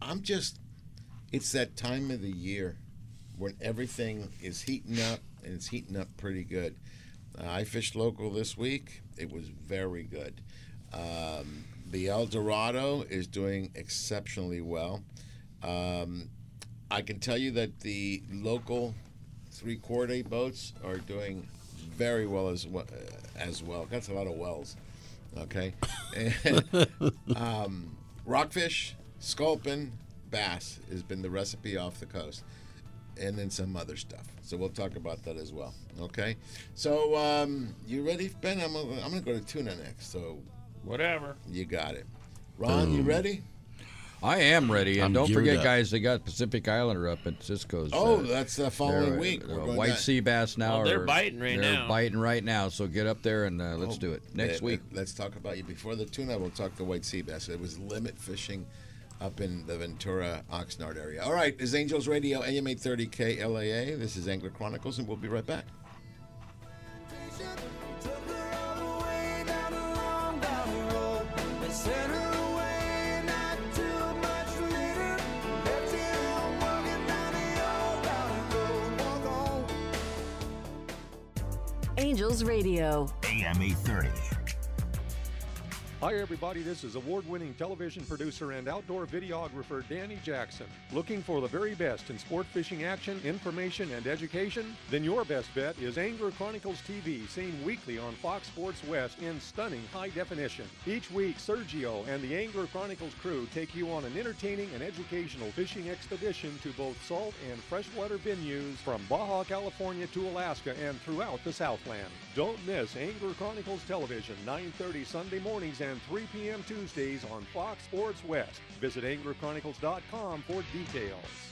I'm just, it's that time of the year when everything is heating up and it's heating up pretty good. Uh, I fished local this week. It was very good. Um, the El Dorado is doing exceptionally well. Um, I can tell you that the local three quarter boats are doing very well as well. As well, that's a lot of wells. Okay, and, um, rockfish, sculpin, bass has been the recipe off the coast, and then some other stuff. So we'll talk about that as well. Okay, so um, you ready, Ben? I'm gonna, I'm gonna go to tuna next. So whatever, you got it. Ron, you ready? I am ready, and I'm don't forget, up. guys, they got Pacific Islander up at Cisco's. Oh, that's the following week. uh, We're white down- sea bass now. Oh, they're are- biting right they're now. biting right now. So get up there and uh, let's Oh, do it next let- week. Let's talk about you before the tuna. We'll talk the white sea bass. It was limit fishing up in the Ventura Oxnard area. All right, this is Angels Radio, AM 830 KLAA. This is Angler Chronicles, and we'll be right back. Angels Radio. AM 830. Hi, everybody. This is award winning television producer and outdoor videographer Danny Jackson. Looking for the very best in sport fishing action, information, and education? Then your best bet is Angler Chronicles TV, seen weekly on Fox Sports West in stunning high definition. Each week, Sergio and the Angler Chronicles crew take you on an entertaining and educational fishing expedition to both salt and freshwater venues from Baja California to Alaska and throughout the Southland. Don't miss Angler Chronicles Television, 9:30 Sunday mornings and 3 p.m. Tuesdays on Fox Sports West. Visit anglerchronicles.com for details.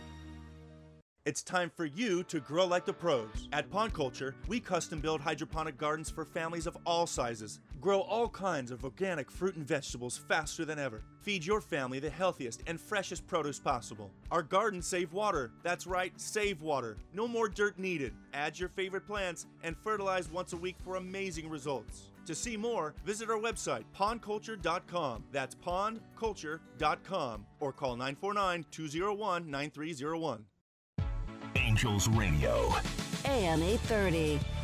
It's time for you to grow like the pros. At Pond Culture, we custom build hydroponic gardens for families of all sizes. Grow all kinds of organic fruit and vegetables faster than ever. Feed your family the healthiest and freshest produce possible. Our gardens save water. That's right, save water. No more dirt needed. Add your favorite plants and fertilize once a week for amazing results. To see more, visit our website, pondculture.com. That's pondculture.com or call 949 201 9301. Angels Radio. AM 830.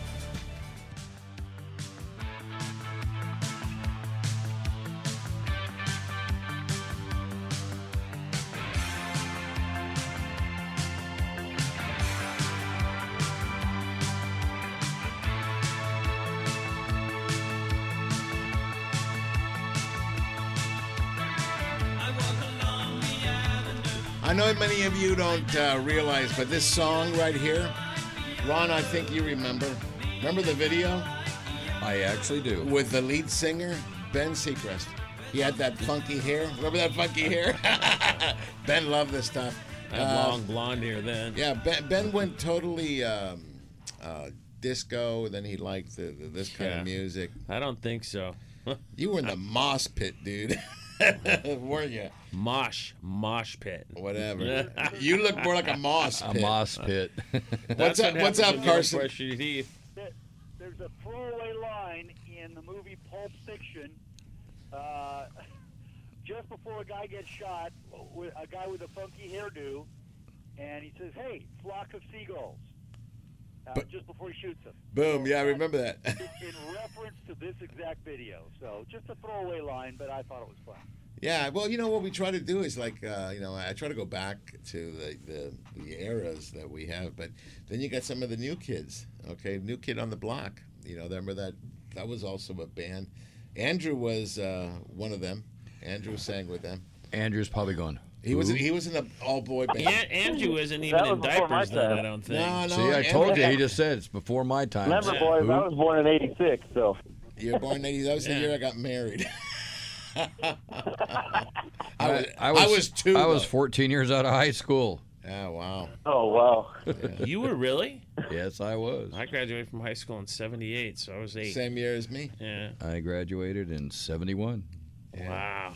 I know many of you don't uh, realize, but this song right here, Ron, I think you remember. Remember the video? I actually do. With the lead singer, Ben Seacrest. He had that funky hair. Remember that funky hair? ben loved this stuff. I had Uh, long blonde hair then. Yeah, Ben, ben went totally um, uh, disco. Then he liked the, the, this kind Yeah. of music. I don't think so. you were in the moss pit, dude. weren't you? Mosh, mosh pit. Whatever. you look more like a moss A pit. moss pit. what's up? What's up, Carson? There's a throwaway line in the movie Pulp Fiction. Uh, just before a guy gets shot, with a guy with a funky hairdo, and he says, "Hey, flock of seagulls." Uh, just before he shoots him. Boom. Yeah, I remember that. in reference to this exact video. So just a throwaway line, but I thought it was fun. Yeah, well, you know what we try to do is like, uh, you know, I try to go back to the, the the eras that we have, but then you got some of the new kids. Okay, new kid on the block. You know, remember that? That was also a band. Andrew was uh, one of them. Andrew sang with them. Andrew's probably going. He was "Who?" he was in the all boy band. Yeah, Andrew isn't even in diapers then, I don't think. No, no. See, I Andrew- told you. He just said it's before my time. Remember, boys, I was born in '86, so. You were born in '80s. That was the year I got married. I was, I was, I was two. I was 14 years out of high school. Oh wow. Oh wow. You were really? Yes, I was. I graduated from high school in '78, so I was eight. Same year as me. Yeah. I graduated in 71. Wow.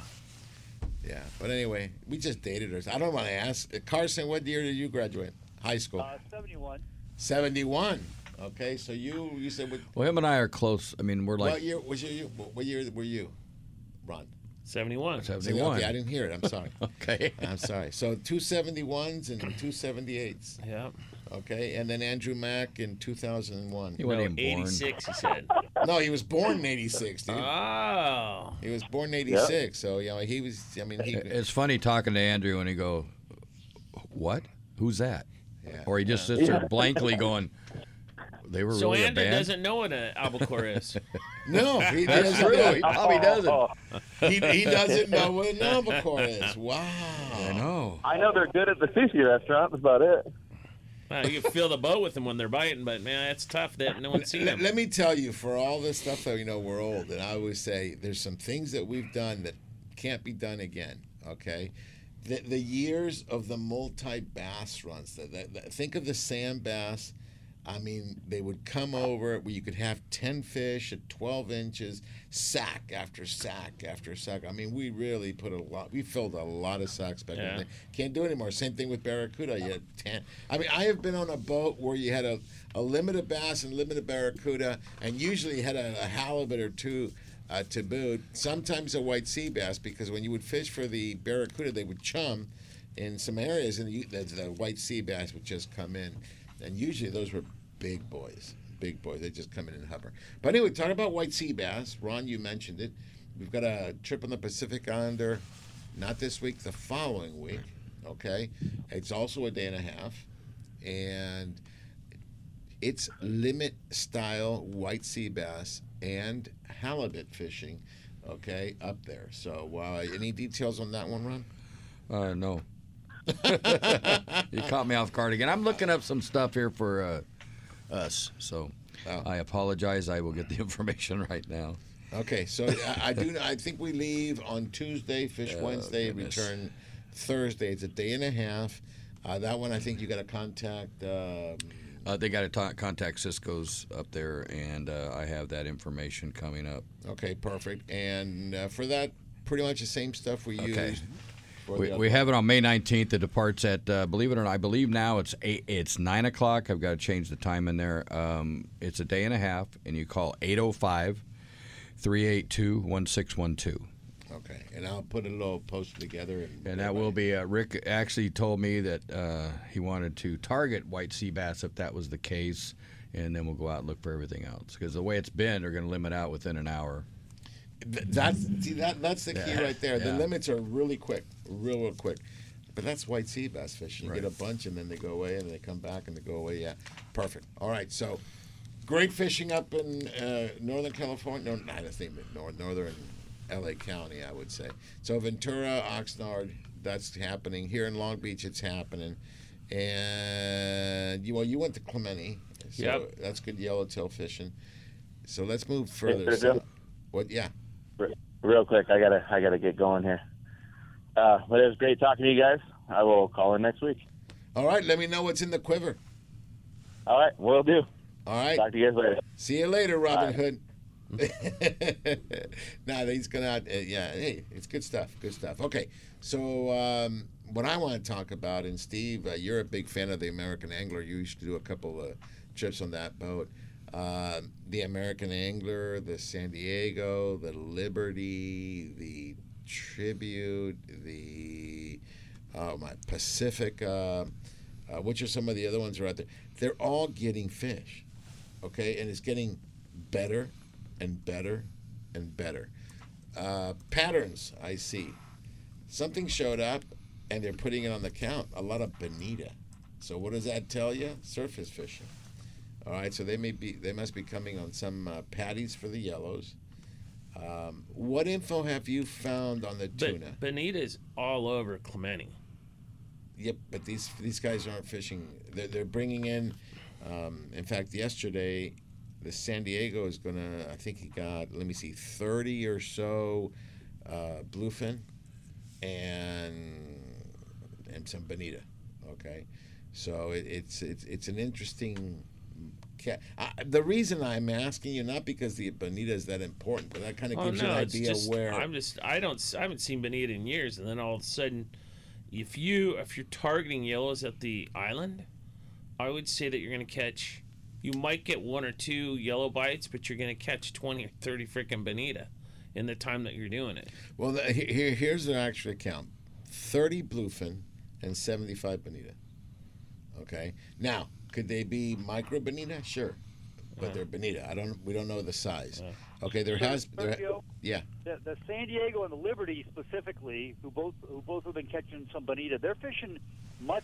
Yeah, but anyway, we just dated her. I don't want to ask. Carson, what year did you graduate? High school. Uh, 71. 71. Okay, so you you said what, Well, him and I are close. I mean, we're like what year was you? What year were you? Ron. 71. 71. Okay, I didn't hear it. I'm sorry. Okay. I'm sorry. So two 71s and two 78s. Yeah. Okay, and then Andrew Mack in 2001. He wasn't No, even born. 86, he said. No, he was born in 86, dude. Oh. He was born in 86, so you know he was. I mean, he. It's funny talking to Andrew and he go, "What? Who's that?" Yeah. Or he just sits there blankly going, they were So really a band. doesn't know what an albacore is. No, he That's doesn't. true. He probably doesn't. Oh. He, he doesn't know what an albacore is. Wow. I know. I know they're good at the sushi restaurant. That's about it. Well, you can fill the boat with them when they're biting, but man, it's tough that no one's seen Let, them. let me tell you, for all this stuff that we know we're old, and I always say there's some things that we've done that can't be done again. Okay, the the years of the multi bass runs. The, the, the- think of the sand bass. I mean, they would come over where you could have ten fish at twelve inches, sack after sack after sack. I mean, we really put a lot. We filled a lot of sacks back Yeah. then. Can't do it anymore. Same thing with barracuda. You had ten. I mean, I have been on a boat where you had a, a limited bass and limited barracuda, and usually had a, a halibut or two uh, to boot. Sometimes a white sea bass, because when you would fish for the barracuda, they would chum in some areas, and you, the, the white sea bass would just come in, and usually those were big boys. Big boys. They just come in and hover. But anyway, talking about white sea bass, Ron, you mentioned it. We've got a trip on the Pacific Islander, not this week, the following week. Okay, it's also a day and a half, and it's limit style white sea bass and halibut fishing. Okay, up there. So, uh, any details on that one, Ron? Uh, no. you caught me off guard again. I'm looking up some stuff here for uh, us, so Oh. I apologize. I will get the information right now. Okay, so I, I do. I think we leave on Tuesday, fish Oh, Wednesday, goodness. return Thursday. It's a day and a half. Uh, that one, I think you got to contact. Um, Uh, they got to ta contact Cisco's up there, and uh, I have that information coming up. okay, perfect. And uh, for that, pretty much the same stuff we Okay. used. We, we have it on May 19th. It departs at, uh, believe it or not, I believe now it's eight, it's nine o'clock. I've got to change the time in there. Um, it's a day and a half, and you call 805 382 1612. Okay, and I'll put a little poster together. And, And that will be uh, Rick actually told me that uh, he wanted to target white sea bass if that was the case, and then we'll go out and look for everything else. Because the way it's been, they're going to limit out within an hour. Th- That's see that that's the key Yeah. right there. The limits are really quick, real real quick. But that's white sea bass fishing. You get a bunch and then they go away and they come back and they go away. Yeah, perfect. All right, so great fishing up in uh, Northern California. No, not I think north, northern L.A. County, I would say. So Ventura, Oxnard, that's happening here in Long Beach. It's happening, and you well, you went to Clemente. So Yep. That's good yellowtail fishing. So let's move further. Mr. So- what? Yeah. Real quick, I gotta I gotta get going here. Uh, but it was great talking to you guys. I will call in next week. All right, let me know what's in the quiver. All right, we'll do. All right. Talk to you guys later. See you later, Robin Bye. Hood. Now nah, he's gonna. Uh, yeah, hey, it's good stuff. Good stuff. Okay, so um, what I want to talk about, and Steve, uh, you're a big fan of the American Angler. You used to do a couple of trips on that boat. Um the American Angler, the San Diego, the Liberty, the Tribute, the oh my Pacific. Uh, uh, which are some of the other ones that are out there? They're all getting fish, okay, and it's getting better and better and better. Uh, patterns I see. Something showed up, and they're putting it on the count. A lot of bonita. So what does that tell you? Surface fishing. All right, so they may be they must be coming on some uh, patties for the yellows. Um, what info have you found on the tuna? But Bonita's all over Clemente. Yep, but these these guys aren't fishing. They're, they're bringing in. Um, in fact, yesterday, the San Diego is gonna. I think he got. Let me see, thirty or so uh, bluefin, and and some bonita. Okay, so it, it's it's it's an interesting. I, the reason I'm asking you not because the bonita is that important, but that kind of Oh, gives you no, an it's idea just, where. I'm just I don't I haven't seen bonita in years, and then all of a sudden, if you if you're targeting yellows at the island, I would say that you're going to catch. You might get one or two yellow bites, but you're going to catch twenty or thirty freaking bonita in the time that you're doing it. Well, the, here, here's the actual count: thirty bluefin and seventy-five bonita. Okay. Now, could they be micro bonita? Sure, but they're bonita. I don't. We don't know the size. Okay. There has. There, Sergio, yeah. the, the San Diego and the Liberty specifically, who both who both have been catching some bonita, they're fishing much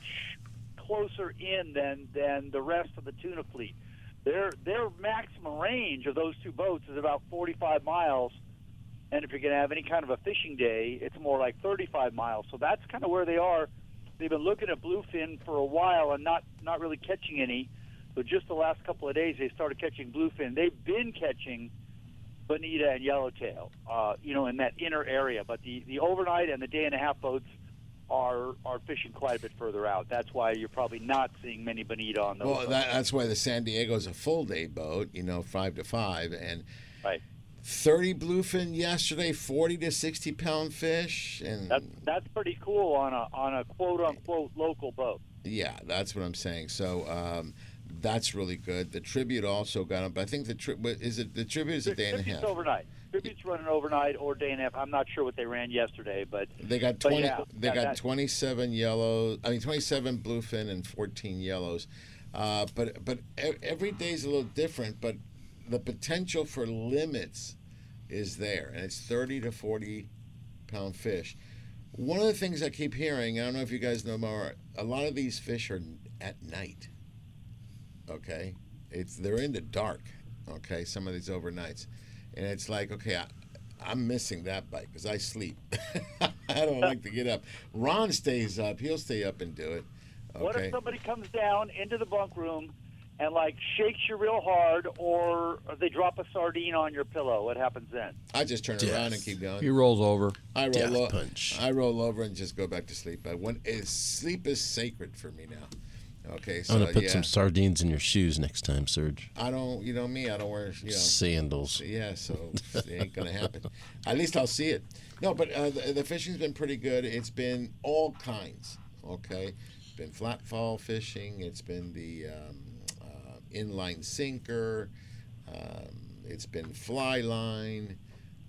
closer in than than the rest of the tuna fleet. their their maximum range of those two boats is about 45 miles, and if you're going to have any kind of a fishing day, it's more like 35 miles. So that's kind of where they are. They've been looking at bluefin for a while and not not really catching any. So just the last couple of days, they started catching bluefin. They've been catching bonita and yellowtail, uh, you know, in that inner area. But the the overnight and the day and a half boats are are fishing quite a bit further out. That's why you're probably not seeing many bonita on those. Well, boats. that, that's why the San Diego is a full day boat, you know, five to five, and right. 30 bluefin yesterday, 40 to 60 pound fish, and That's that's pretty cool on a on a quote unquote local boat. yeah, that's what I'm saying. So um, that's really good. The tribute also got up. I think the tri- is it the tribute is a day and a half. overnight. Tribute's running overnight or day and a half. I'm not sure what they ran yesterday, but They got twenty. yeah, they that- got twenty-seven yellows. I mean, twenty-seven bluefin and fourteen yellows. Uh, but but every day's a little different. But the potential for limits is there, and it's thirty to forty pound fish. One of the things I keep hearing, I don't know if you guys know more. A lot of these fish are at night. Okay, it's they're in the dark. Okay, some of these overnights, and it's like okay, I, I'm missing that bite because I sleep. I don't like to get up. Ron stays up. He'll stay up and do it. What if somebody comes down into the bunk room and like shakes you real hard, or they drop a sardine on your pillow? What happens then? I just turn around and keep going. He rolls over. I roll Death o- punch. I roll over and just go back to sleep. But when is sleep is sacred for me now. Okay, so I'm gonna put yeah. some sardines in your shoes next time, Serge. I don't, you know me. I don't wear, you know, Sandals. Yeah, so it ain't gonna happen. At least I'll see it. No, but uh, the, the fishing's been pretty good. It's been all kinds. Okay, it's been flat fall fishing. It's been the um, inline sinker. Um, it's been fly line.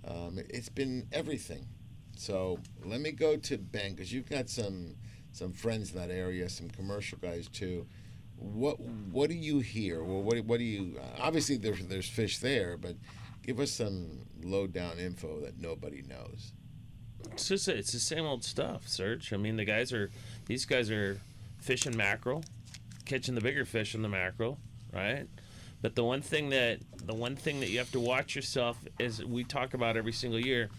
Um, it's been everything. So let me go to Ben because you've got some some friends in that area, some commercial guys too. What what do you hear? Well, what what do you? Obviously, there's there's fish there, but give us some low down info that nobody knows. It's just it's the same old stuff, Serge. I mean, the guys are these guys are fishing mackerel, catching the bigger fish in the mackerel, right? But the one thing that the one thing that you have to watch yourself is we talk about every single year.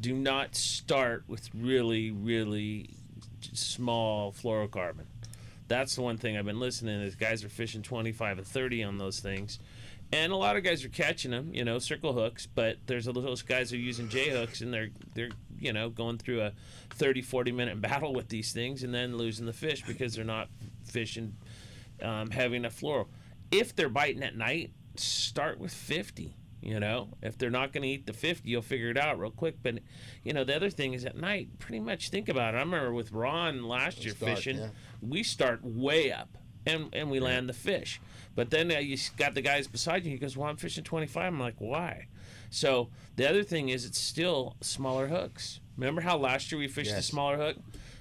Do not start with really really small fluorocarbon. That's the one thing I've been listening is guys are fishing 25 and 30 on those things. And a lot of guys are catching them, you know, circle hooks, but there's a those guys who are using J hooks and they're they're, you know, going through a 30 40 minute battle with these things and then losing the fish because they're not fishing um, having a fluoro. If they're biting at night, start with 50. You know, if they're not going to eat the 50, you'll figure it out real quick. But, you know, the other thing is at night, pretty much think about it. I remember with Ron last year dark, fishing, yeah. we start way up and, and we land the fish. But then uh, you got the guys beside you. He goes, Well, I'm fishing 25. I'm like, Why? So the other thing is it's still smaller hooks. Remember how last year we fished the smaller hook?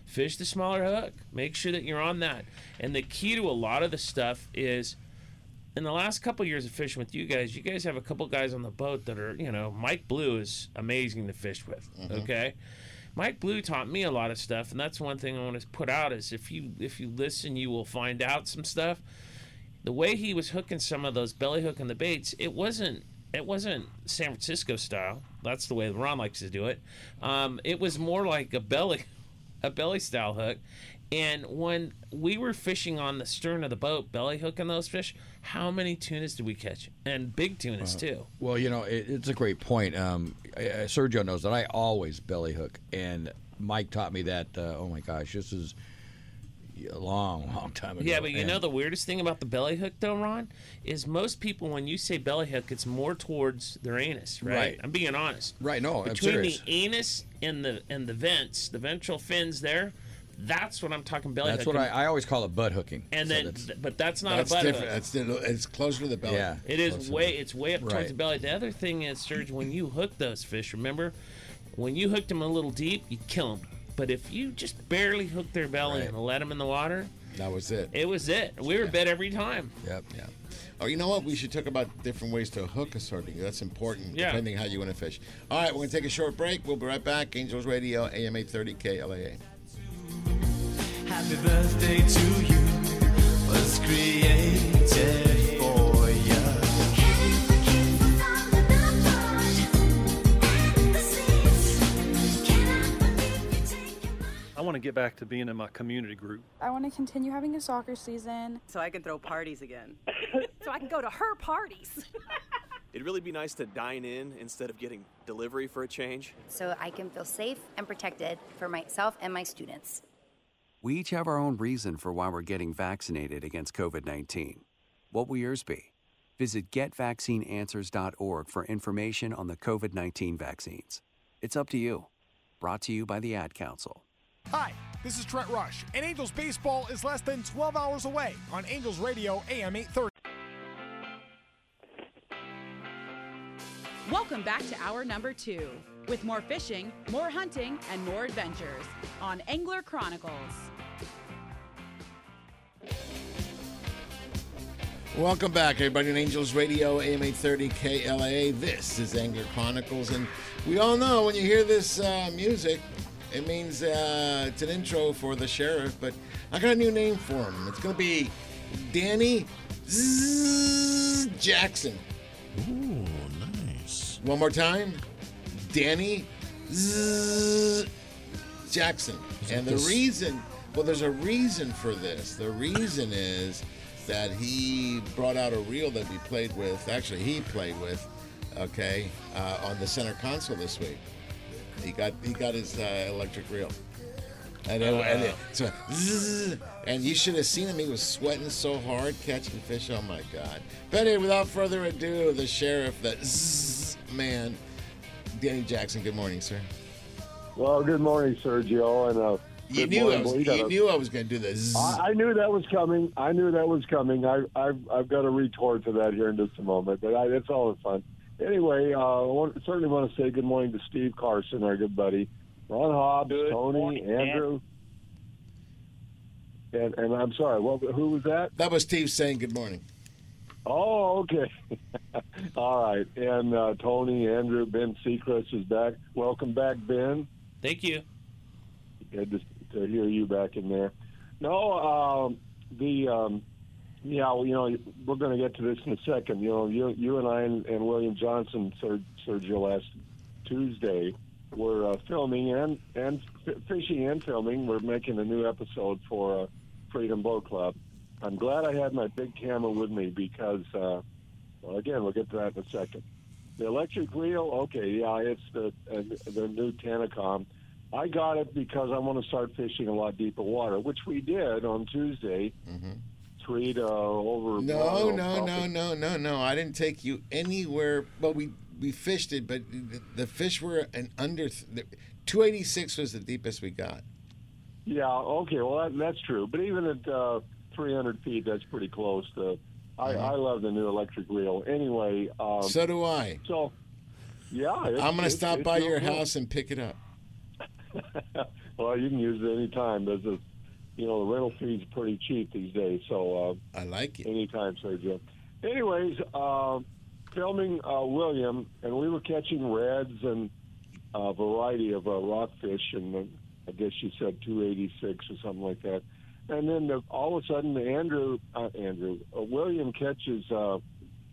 Fish the smaller hook. Make sure that you're on that. And the key to a lot of the stuff is in the last couple years of fishing with you guys, you guys have a couple guys on the boat that are, you know, Mike Blue is amazing to fish with. Mhm. Okay. Mike Blue taught me a lot of stuff, and that's one thing I want to put out is if you if you listen, you will find out some stuff. The way he was hooking some of those belly hooking the baits, it wasn't it wasn't San Francisco style. That's the way Ron likes to do it. Um, it was more like a belly a belly style hook. And when we were fishing on the stern of the boat, belly hooking those fish, how many tunas did we catch? And big tunas Uh, too. Well, you know, it, it's a great point. Um, Sergio knows that I always belly hook, and Mike taught me that. Uh, oh my gosh, this is a long, long time ago. Yeah, but you And- know the weirdest thing about the belly hook, though, Ron, is most people when you say belly hook, it's more towards their anus, right? Right. I'm being honest. Right, no, I'm between the anus and the and the vents, the ventral fins there, that's what I'm talking belly That's hook. what I, I always call it butt hooking. And So then, that's- but that's not That's a butt different. hook. That's di- it's closer to the belly. Yeah. It is way it's way up Right. towards the belly. The other thing is, Serge, when you hook those fish, remember, when you hooked them a little deep, you kill them. But if you just barely hook their belly Right. and let them in the water, That was it. it was it. We were bet every time. Yep. Yeah. Oh, you know what? We should talk about different ways to hook a sardine. That's important, Yeah. depending how you want to fish. All right, we're going to take a short break. We'll be right back. Angels Radio, AM 830 KLAA. I want to get back to being in my community group. I want to continue having a soccer season. So I can throw parties again. so I can go to her parties. It'd really be nice to dine in instead of getting delivery for a change. So I can feel safe and protected for myself and my students. We each have our own reason for why we're getting vaccinated against COVID 19. What will yours be? Visit getvaccineanswers.org for information on the COVID 19 vaccines. It's up to you. Brought to you by the Ad Council. Hi, this is Trent Rush, and Angels Baseball is less than 12 hours away on Angels Radio AM 830. Welcome back to hour number two with more fishing, more hunting, and more adventures on Angler Chronicles. Welcome back, everybody, on Angels Radio, AM 830 KLAA. This is Angler Chronicles, and we all know when you hear this uh, music, it means uh, it's an intro for the sheriff, but I got a new name for him. It's going to be Danny Zzz Jackson. Ooh, nice. One more time Danny Jackson. And the reason, well, there's a reason for this. The reason is that he brought out a reel that we played with, actually, he played with, okay, uh, on the center console this week. He got he got his uh, electric reel. And, it, and, it, so, zzz, and you should have seen him. He was sweating so hard catching fish. Oh my God! But anyway, without further ado, the sheriff, the zzz man, Danny Jackson. Good morning, sir. Well, good morning, Sergio, and uh, You good knew I was. Boyd. You knew I was going to do this. I, I knew that was coming. I knew that was coming. I, I've I've got a retort to that here in just a moment, but I, it's all fun. Anyway, uh, I want, certainly want to say good morning to Steve Carson, our good buddy, Ron Hobbs, Tony, morning, Dan. Andrew, and and I'm sorry, what, who was that? That was Steve saying good morning. Oh, okay. all right, and uh, Tony, Andrew, Ben Seacrest is back. Welcome back, Ben. Thank you. Good to, to hear you back in there. No, um, the um, yeah, well, you know, we're going to get to this in a second. You know, you you and I and, and William Johnson, Ser, Sergio, last Tuesday, were uh, filming and and f- fishing and filming. We're making a new episode for uh, Freedom Boat Club. I'm glad I had my big camera with me because, uh, well, again, we'll get to that in a second. The electric reel, okay, yeah, it's the uh, the new Tanacom. I got it because I want to start fishing a lot deeper water, which we did on Tuesday. Three to over. No, no, no, no, no, no. I didn't take you anywhere. Well, we we fished it, but the, the fish were an under. Two eighty six was the deepest we got. Yeah, okay, well that, that's true. But even at uh, 300 feet, that's pretty close. To, I, I love the new electric reel. Anyway, um, Mm-hmm. So do I. So, yeah, I'm gonna stop it's by your cool. house and pick it up. well, you can use it anytime. There's a, you know, the rental fee's pretty cheap these days, so uh, I like it. Anytime, Sergio. Anyways, uh, filming uh, William, and we were catching reds and a variety of uh, rockfish, and uh, I guess you said 286 or something like that. And then the, all of a sudden, Andrew, uh, Andrew, uh, William catches, uh,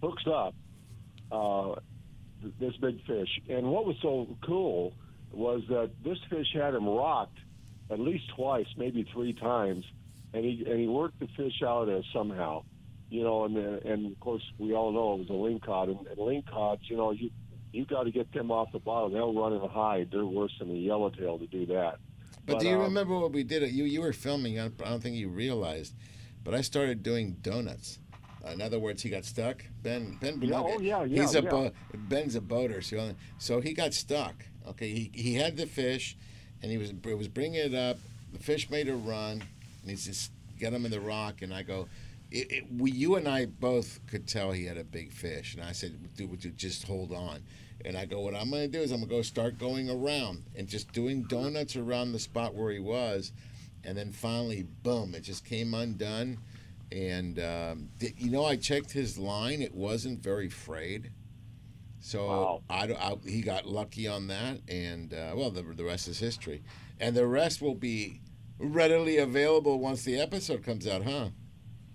hooks up uh, th- this big fish. And what was so cool was that this fish had him rocked at least twice, maybe three times, and he and he worked the fish out uh, somehow, you know. And uh, and of course, we all know it was a lingcod, and, and lingcods, you know, you you got to get them off the bottom. They'll run and hide. They're worse than a yellowtail to do that. But, do you um, remember what we did? You you were filming. I don't think you realized, but I started doing donuts. In other words, he got stuck. Ben Ben Yeah, oh, yeah, yeah, he's a yeah. bo- Ben's a boater, so so he got stuck. Okay, he he had the fish, and he was it was bringing it up. The fish made a run, and he just got him in the rock, and I go. It, it, we, you and I both could tell he had a big fish, and I said, "Dude, would you just hold on?" And I go, "What I'm going to do is I'm going to go start going around and just doing donuts around the spot where he was, and then finally, boom! It just came undone, and um, th- you know, I checked his line; it wasn't very frayed. So I, I- he got lucky on that, and uh, well, the, the rest is history. And the rest will be readily available once the episode comes out, huh?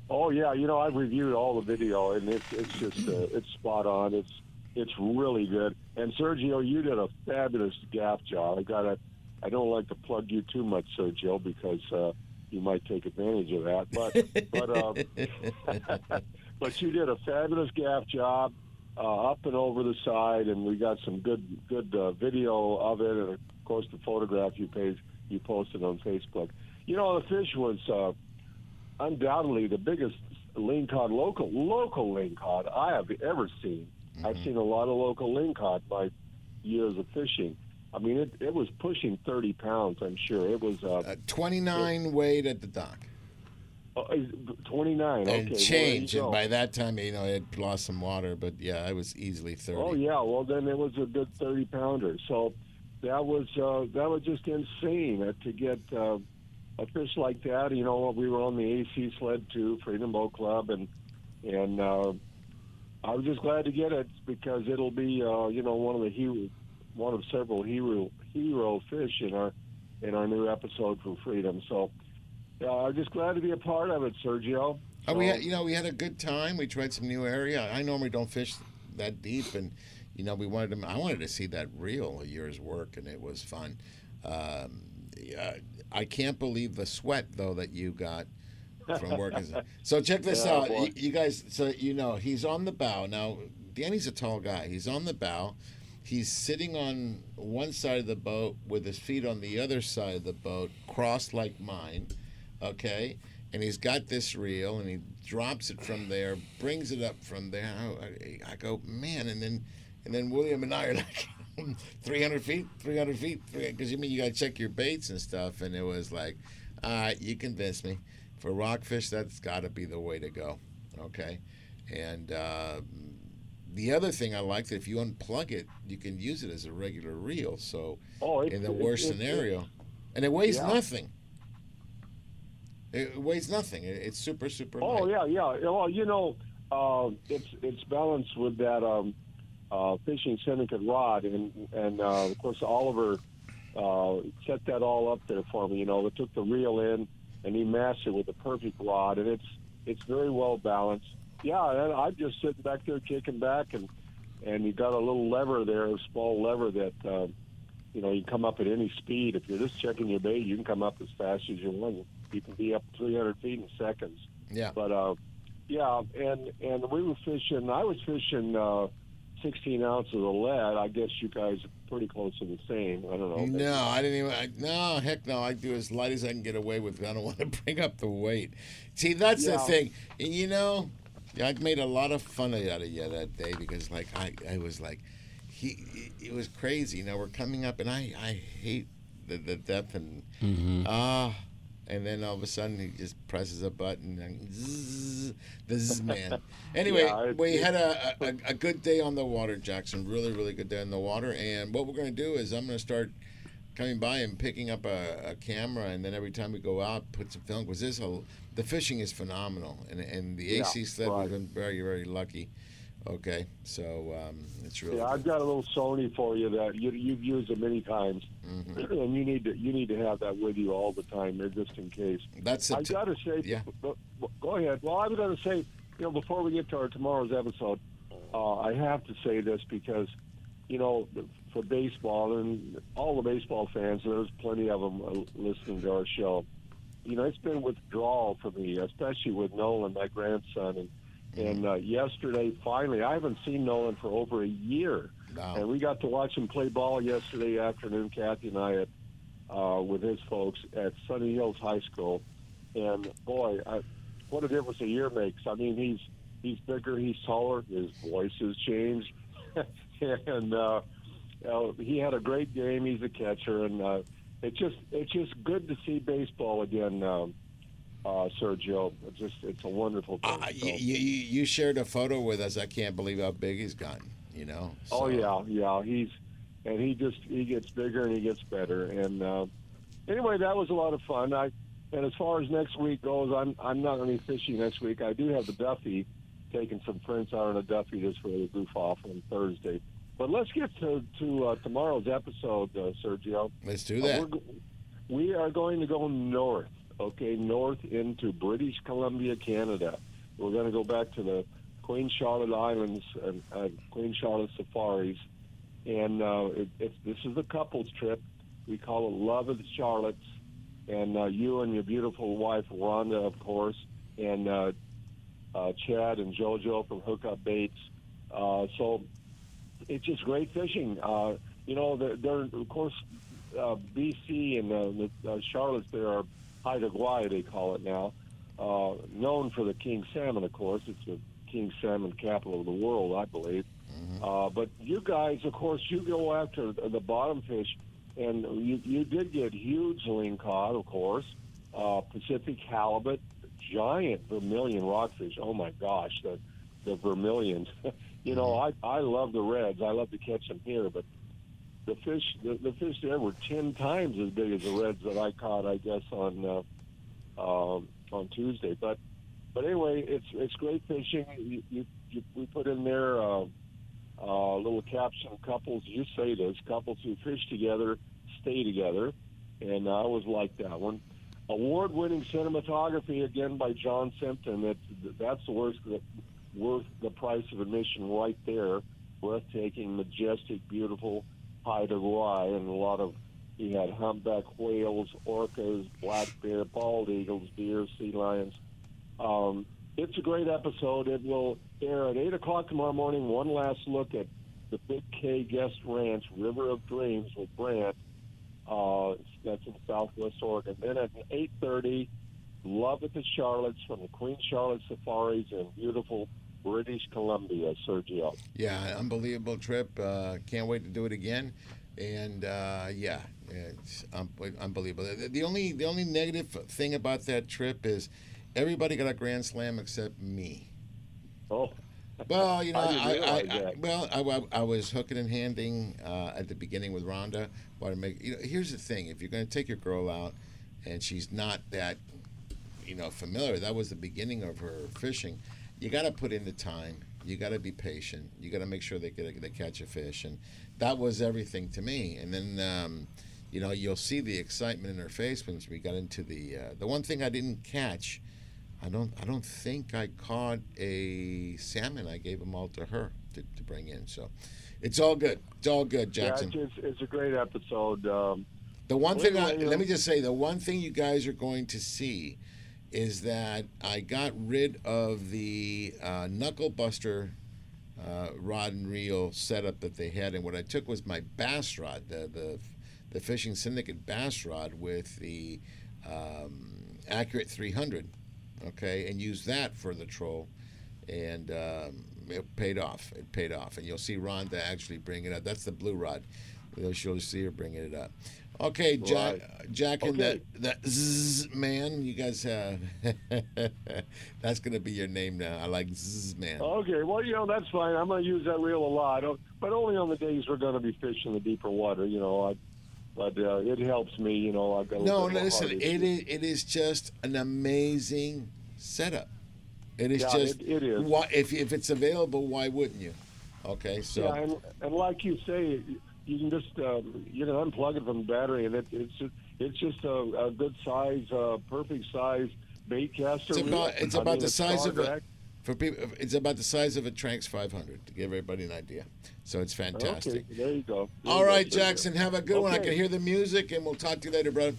Oh yeah, you know I've reviewed all the video and it's it's just uh, it's spot on. It's it's really good. And Sergio, you did a fabulous gaff job. I got to I don't like to plug you too much, Sergio, because uh, you might take advantage of that. But but uh, but you did a fabulous gaff job uh, up and over the side, and we got some good good uh, video of it, and of course the photograph you paid, you posted on Facebook. You know, the fish was uh, undoubtedly the biggest lingcod local local lingcod I have ever seen. I've seen a lot of local lingcod by years of fishing. I mean, it, it was pushing 30 pounds, I'm sure. It was uh, 29 weighed at the dock. uh, 29. and well, change. and by that time, you know, it had lost some water. But yeah, I was easily 30. Oh yeah, well then it was a good thirty pounder. So that was uh, that was just insane uh, to get uh, a fish like that. You know, we were on the AC sled too, Freedom Boat Club, and and uh, I was just glad to get it because it'll be uh, you know one of the hero, one of several hero hero fish in our in our new episode for Freedom. So uh, I'm just glad to be a part of it, Sergio. Oh, we had, you know, we had a good time. We tried some new area. I normally don't fish that deep, and you know, we wanted to. I wanted to see that reel a year's work, and it was fun. Um, yeah, I can't believe the sweat though that you got from working. so check this Yeah, out, you, you guys. So you know, he's on the bow now. Danny's a tall guy. He's on the bow. He's sitting on one side of the boat with his feet on the other side of the boat, crossed like mine. Okay, and he's got this reel, and he drops it from there, brings it up from there. I, I go, man, and then, and then William and I are like. 300 feet, 300 feet, because you mean you got to check your baits and stuff. And it was like, all right, you convinced me. For rockfish, that's got to be the way to go. Okay. And uh, the other thing I like that if you unplug it, you can use it as a regular reel. So Oh, it- in the it- worst it- scenario, and it weighs Yeah. nothing. It weighs nothing. It's super, super Oh light. yeah, yeah. Well, you know, uh, it's it's balanced with that um, uh, fishing syndicate rod, and and uh, of course Oliver uh, set that all up there for me. You know, they took the reel in, and he matched it with the perfect rod, and it's it's very well balanced. Yeah, and I'm just sitting back there kicking back, and and you got a little lever there, a small lever that. Uh, you know, you can come up at any speed. If you're just checking your bait, you can come up as fast as you want. You can be up 300 feet in seconds. Yeah. But uh, yeah, and and we were fishing. I was fishing uh, 16 ounces of lead. I guess you guys pretty close to the same. I don't know. No, I didn't even. I, no, heck no. I do as light as I can get away with. I don't want to bring up the weight. See, that's the thing. And, You know, I made a lot of fun out of you that day because, like, I, I was like, he, it was crazy. You know, we're coming up, and I, I hate the, the depth and ah. And then all of a sudden he just presses a button and zzz, the zzz man. Anyway, Yeah, we had a, a, a good day on the water, Jackson. Really, really good day on the water. And what we're going to do is I'm going to start coming by and picking up a, a camera, and then every time we go out, put some film. Because this whole the fishing is phenomenal, and and the Yeah, AC sled right. we've been very very lucky. Okay, so um, it's really Yeah, I've got a little Sony for you that you, you've used it many times, Mm-hmm. and you need to you need to have that with you all the time, there, just in case. That's I t- got to say, yeah. go ahead. Well, I was going to say, you know, before we get to our tomorrow's episode, uh, I have to say this because, you know, for baseball and all the baseball fans, there's plenty of them uh, listening to our show. You know, it's been withdrawal for me, especially with Nolan, my grandson, and and uh, yesterday, finally, I haven't seen Nolan for over a year, and we got to watch him play ball yesterday afternoon. Kathy and I at uh, with his folks at Sunny Hills High School, and boy, I, what a difference a year makes. I mean, he's he's bigger, he's taller, his voice has changed, and uh, uh, he had a great game. He's a catcher, and uh, it's just it's just good to see baseball again. Um, uh, Sergio, it's just it's a wonderful thing. Uh, So- you, you, you shared a photo with us. I can't believe how big he's gotten. You know. Oh yeah, yeah. He's and he just he gets bigger and he gets better. And uh, anyway, that was a lot of fun. I and as far as next week goes, I'm I'm not going to be fishing next week. I do have the Duffy, taking some friends out on a Duffy just for the goof off on Thursday. But let's get to to uh, tomorrow's episode, uh, Sergio. Let's do Uh, that. we're we are going to go north, okay, north into British Columbia, Canada. We're going to go back to the Queen Charlotte Islands and uh, Queen Charlotte Safaris, and uh, it, it's this is a couples trip. We call it Love of the Charlottes, and uh, you and your beautiful wife Rhonda, of course, and uh, uh, Chad and JoJo from Hookup Baits. Uh, so it's just great fishing. Uh, you know, they're, they're of course uh, BC and uh, the uh, Charlottes. There are Haida Gwaii, they call it now, uh, known for the king salmon. Of course, it's the king salmon capital of the world, I believe. Uh, but you guys, of course, you go after the the bottom fish, and you, you did get huge lingcod, of course, uh, Pacific halibut, giant vermilion rockfish. Oh my gosh, the the vermilions. you know, I I love the reds. I love to catch them here, but the fish the, the fish there were ten times as big as the reds that I caught. I guess on uh, um on Tuesday, but but anyway, it's it's great fishing. You, you, you we put in there. Uh, uh, little caption couples you say this couples who fish together stay together and i always like that one award-winning cinematography again by john simpson that's that's the worth the price of admission right there breathtaking majestic beautiful Haida Gwaii and a lot of he had humpback whales orcas black bear bald eagles deer sea lions um, it's a great episode. It will air at 8 o'clock tomorrow morning. One last look at the Big K Guest Ranch, River of Dreams with Brant. Uh, that's in Southwest Oregon. Then at 8.30, Love at the Charlottes from the Queen Charlotte Safaris in beautiful British Columbia, Sergio. Yeah, unbelievable trip. Uh, can't wait to do it again. And uh, yeah, it's un- unbelievable. The, only the only negative thing about that trip is everybody got a grand slam except me. Oh. Well, you know, I I, I, realize I, that. well, I, I- was hooking and handing uh, at the beginning with Rhonda. Want to make you know? Here's the thing: if you're going to take your girl out, and she's not that, you know, familiar, that was the beginning of her fishing. You got to put in the time. You got to be patient. You got to make sure they get a, they catch a fish, and that was everything to me. And then, um, you know, you'll see the excitement in her face when we got into the uh, the one thing I didn't catch. I don't. I don't think I caught a salmon. I gave them all to her to, to bring in. So, it's all good. It's all good, Jackson. Yeah, it's, it's a great episode. Um, The one thing, I, let me just say, the one thing you guys are going to see is that I got rid of the uh, knuckle buster uh, rod and reel setup that they had, and what I took was my bass rod, the the, the fishing syndicate bass rod with the um, accurate 300, okay, and used that for the troll, and um, it paid off. It paid off, and you'll see Rhonda actually bring it up. That's the blue rod. You'll see her bringing it up. Okay, Jack, Jack, and Okay. that that zzz man, you guys have. that's gonna be your name now. I like zzz man. Okay, well, you know, that's fine. I'm going to use that reel a lot, uh, but only on the days we're going to be fishing the deeper water, you know. I, but uh, it helps me, you know. I've got a No, listen. it is it is just an amazing setup. It is Yeah, just it- it is. Why, if if it's available, why wouldn't you? Okay, so Yeah, and, and like you say, you can just um, you can unplug it from the battery, and it, it's just, it's just a, a good size, uh, perfect size bait caster. it's about it's about mean, the size of a for people. It's about the size of a Tranx 500 to give everybody an idea. So it's fantastic. Okay, there you go. There All you right, Sergio. Jackson, have a good one. I can hear the music, and we'll talk to you later, bro.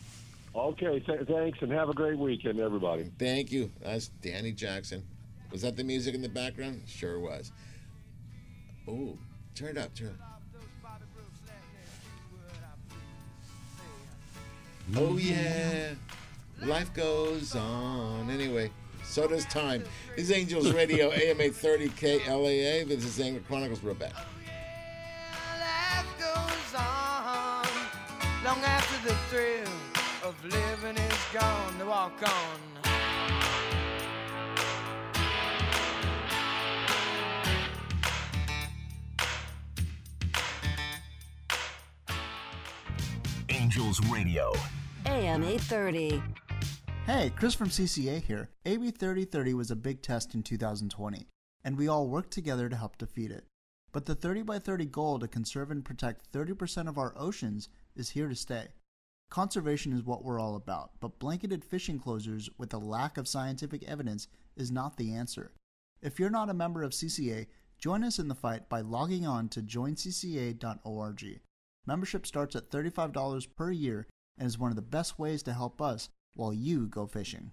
Okay, th- thanks, and have a great weekend, everybody. Thank you. That's Danny Jackson. Was that the music in the background? Sure was. Oh, turn it up, turn it up. Oh yeah, life goes on. Anyway, so does time. This is Angels Radio, AM 830 KLAA. This is Angler Chronicles. We're back. Oh, goes on long after the thrill of living is gone to walk on Angels Radio. AM 830. Hey, Chris from CCA here. AB 3030 was a big test in 2020, and we all worked together to help defeat it. But the 30 by 30 goal to conserve and protect 30% of our oceans is here to stay. Conservation is what we're all about, but blanketed fishing closures with a lack of scientific evidence is not the answer. If you're not a member of CCA, join us in the fight by logging on to joincca.org. Membership starts at $35 per year and is one of the best ways to help us while you go fishing.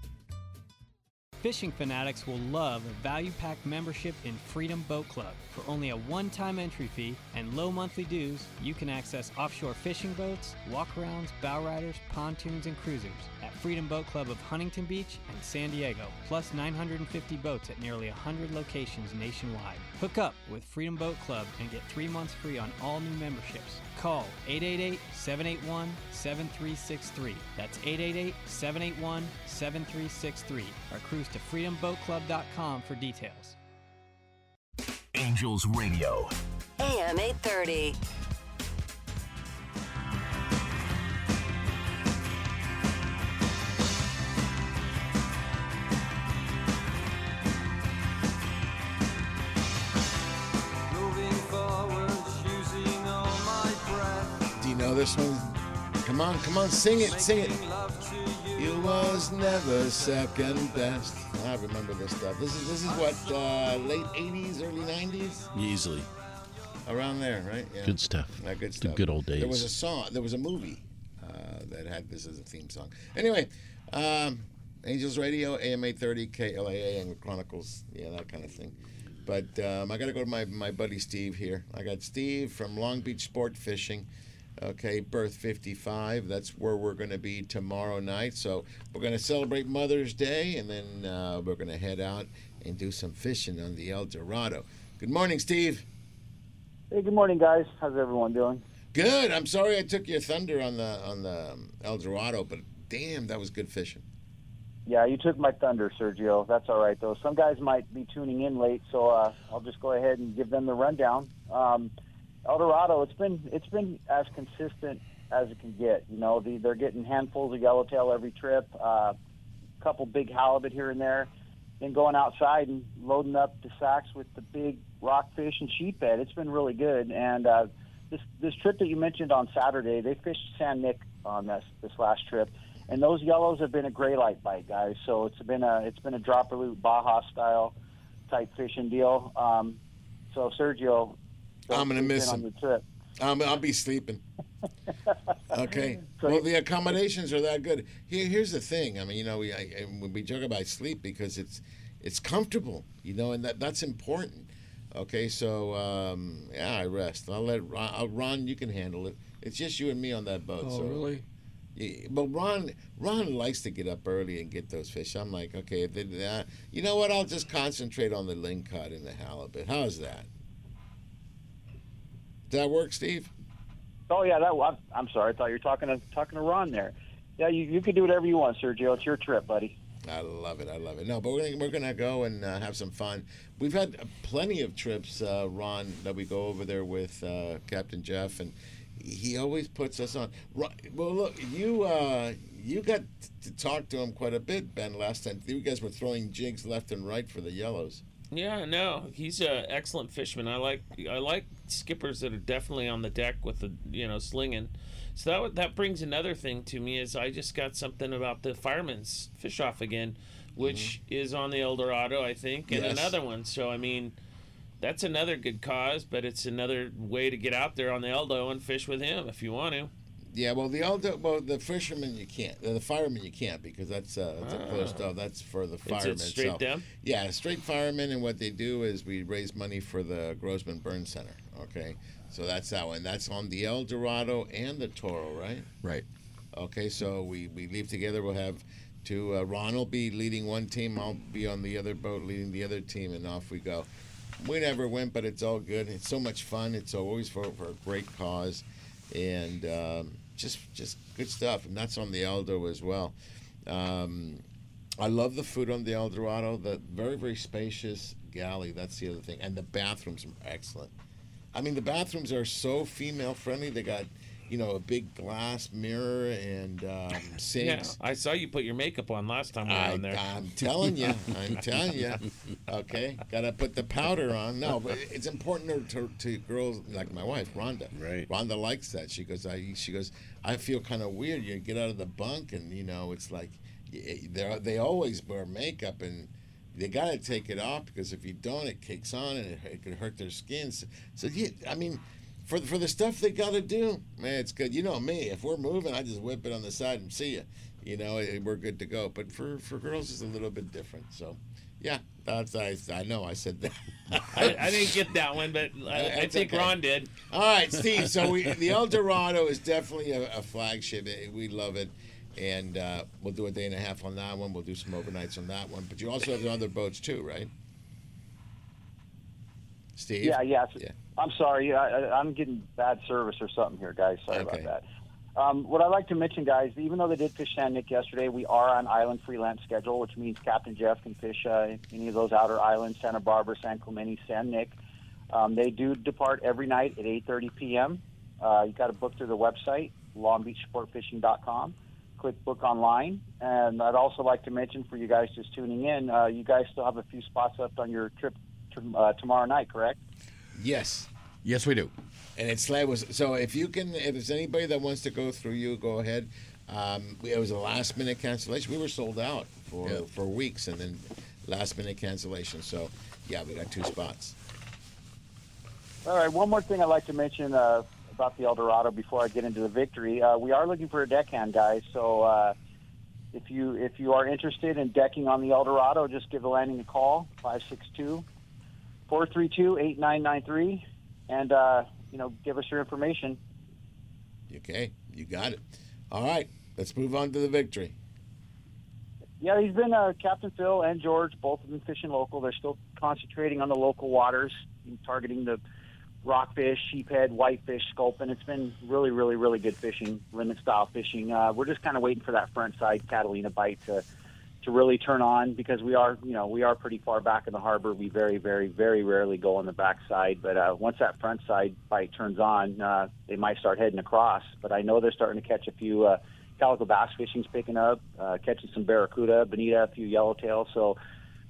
Fishing fanatics will love a value packed membership in Freedom Boat Club. For only a one time entry fee and low monthly dues, you can access offshore fishing boats, walkarounds, bow riders, pontoons, and cruisers at Freedom Boat Club of Huntington Beach and San Diego, plus 950 boats at nearly 100 locations nationwide. Hook up with Freedom Boat Club and get three months free on all new memberships. Call 888 781 7363. That's 888 781 7363 or cruise to freedomboatclub.com for details. Angels Radio. AM 830. Moving forward, using all my breath. Do you know this one? Come on, come on, sing it, sing it. You was never second best. I remember this stuff. This is this is what uh, late '80s, early '90s, Easily. around there, right? Yeah. Good stuff. Yeah, good stuff. The good old days. There was a song. There was a movie uh, that had this as a theme song. Anyway, um, Angels Radio, AM 830, KLAA, and Chronicles, yeah, that kind of thing. But um, I got to go to my, my buddy Steve here. I got Steve from Long Beach Sport Fishing. Okay, Berth 55. That's where we're going to be tomorrow night. So we're going to celebrate Mother's Day, and then uh, we're going to head out and do some fishing on the El Dorado. Good morning, Steve. Hey, good morning, guys. How's everyone doing? Good. I'm sorry I took your thunder on the on the um, El Dorado, but damn, that was good fishing. Yeah, you took my thunder, Sergio. That's all right, though. Some guys might be tuning in late, so uh, I'll just go ahead and give them the rundown. Um, El Dorado, it's been it's been as consistent as it can get. You know, the, they're getting handfuls of yellowtail every trip, a uh, couple big halibut here and there, then going outside and loading up the sacks with the big rockfish and sheephead. It's been really good. And uh, this this trip that you mentioned on Saturday, they fished San Nick on this this last trip, and those yellows have been a gray light bite, guys. So it's been a it's been a dropper loop Baja style type fishing deal. Um, so Sergio, I'm gonna miss in on him. your trip. Um, I'll be sleeping. Okay. Well, the accommodations are that good. Here, here's the thing. I mean, you know, we I, I- we joke about sleep because it's it's comfortable, you know, and that that's important. Okay, so um, yeah, I rest. I'll let Ron, I'll, Ron. You can handle it. It's just you and me on that boat. Oh, so. really? Yeah, but Ron, Ron likes to get up early and get those fish. I'm like, okay, if it, uh, you know what? I'll just concentrate on the lingcod and the halibut. How's that? Does that work, Steve? Oh yeah, that I'm, I'm sorry. I thought you were talking to talking to Ron there. Yeah, you you can do whatever you want, Sergio. It's your trip, buddy. I love it. I love it. No, but we're gonna, we're gonna go and uh, have some fun. We've had plenty of trips, uh, Ron, that we go over there with uh, Captain Jeff, and he always puts us on. Ron, well, look, you uh, you got to talk to him quite a bit, Ben. Last time you guys were throwing jigs left and right for the yellows. Yeah, no, he's an excellent fisherman. I like I like skippers that are definitely on the deck with the you know slinging. So that would- that brings another thing to me is I just got something about the fireman's fish off again, which mm-hmm. is on the El Dorado, I think, and Yes. another one. So I mean, that's another good cause, but it's another way to get out there on the Eldo and fish with him if you want to. Yeah, well, the elder, well, the fishermen you can't. The firemen you can't because that's uh, that's a closed off. That's for the It's- firemen. it's straight so- them? Yeah, straight firemen, and what they do is we raise money for the Grossman Burn Center. Okay, so that's that one. That's on the El Dorado and the Toro, right? Right. Okay, so we we leave together. We'll have two. Uh, Ron will be leading one team. I'll be on the other boat leading the other team, and off we go. We never went, but it's all good. It's so much fun. It's always for, for a great cause, and um, just just good stuff. And that's on the Eldo as well. Um, I love the food on the El Dorado. The very very spacious galley. That's the other thing, and the bathrooms are excellent. I mean, the bathrooms are so female friendly. They got you know, a big glass mirror and um, Yeah, sinks. I saw you put your makeup on last time we were I, on there. I'm telling you, I'm telling you. Okay, gotta put the powder on. No, but it's important to, to, to girls like my wife, Rhonda. Right. Rhonda likes that. She goes, I. She goes, I feel kind of weird. You get out of the bunk, and you know, it's like they they always wear makeup, and they gotta take it off because if you don't, it kicks on, and it, it could hurt their skin. So, so yeah, I mean. For, for the stuff they got to do, man, it's good. You know me. If we're moving, I just whip it on the side and see you. You know, we're good to go. But for, for girls, it's a little bit different. So, yeah, that's I, I know I said that. I, I didn't get that one, but I, I think okay. Ron did. All right, Steve. So we, the El Dorado is definitely a, a flagship. We love it, and uh, we'll do a day and a half on that one. We'll do some overnights on that one. But you also have the other boats too, right? Steve. Yeah, yes. Yeah. I'm sorry. I, I'm getting bad service or something here, guys. Sorry Okay. about that. Um, what I'd like to mention, guys, even though they did fish San Nick yesterday, we are on island freelance schedule, which means Captain Jeff can fish uh, any of those outer islands, Santa Barbara, San Clemente, San Nick. Um, they do depart every night at 8:30 p.m. Uh, you got to book through the website, longbeachsportfishing.com. Click book online, and I'd also like to mention for you guys just tuning in, uh, you guys still have a few spots left on your trip to, uh, tomorrow night, correct? Yes. Yes, we do. And it's sled was so. If you can, if there's anybody that wants to go through you, go ahead. Um, we- it was a last minute cancellation. We were sold out for Yeah. for weeks, and then last minute cancellation. So yeah, we got two spots. All right, one more thing I'd like to mention uh, about the El Dorado before I get into the victory. Uh, we are looking for a deckhand, guys. So uh, if you if you are interested in decking on the El Dorado, just give the landing a call 562-432-8993 and uh, you know give us your information. Okay, you got it. All right, let's move on to the victory. Yeah, he's been uh, Captain Phil and George, both of them fishing local. They're still concentrating on the local waters, targeting the rockfish, sheephead, whitefish, sculpin. It's been really, really, really good fishing, limit style fishing. Uh, we're just kind of waiting for that front side Catalina bite to to really turn on because we are, you know, we are pretty far back in the harbor. We very, very, very rarely go on the back side, but uh, once that front side bite turns on, uh, they might start heading across. But I know they're starting to catch a few. Uh, calico bass fishing's picking up, uh, catching some barracuda, bonita, a few yellowtail. So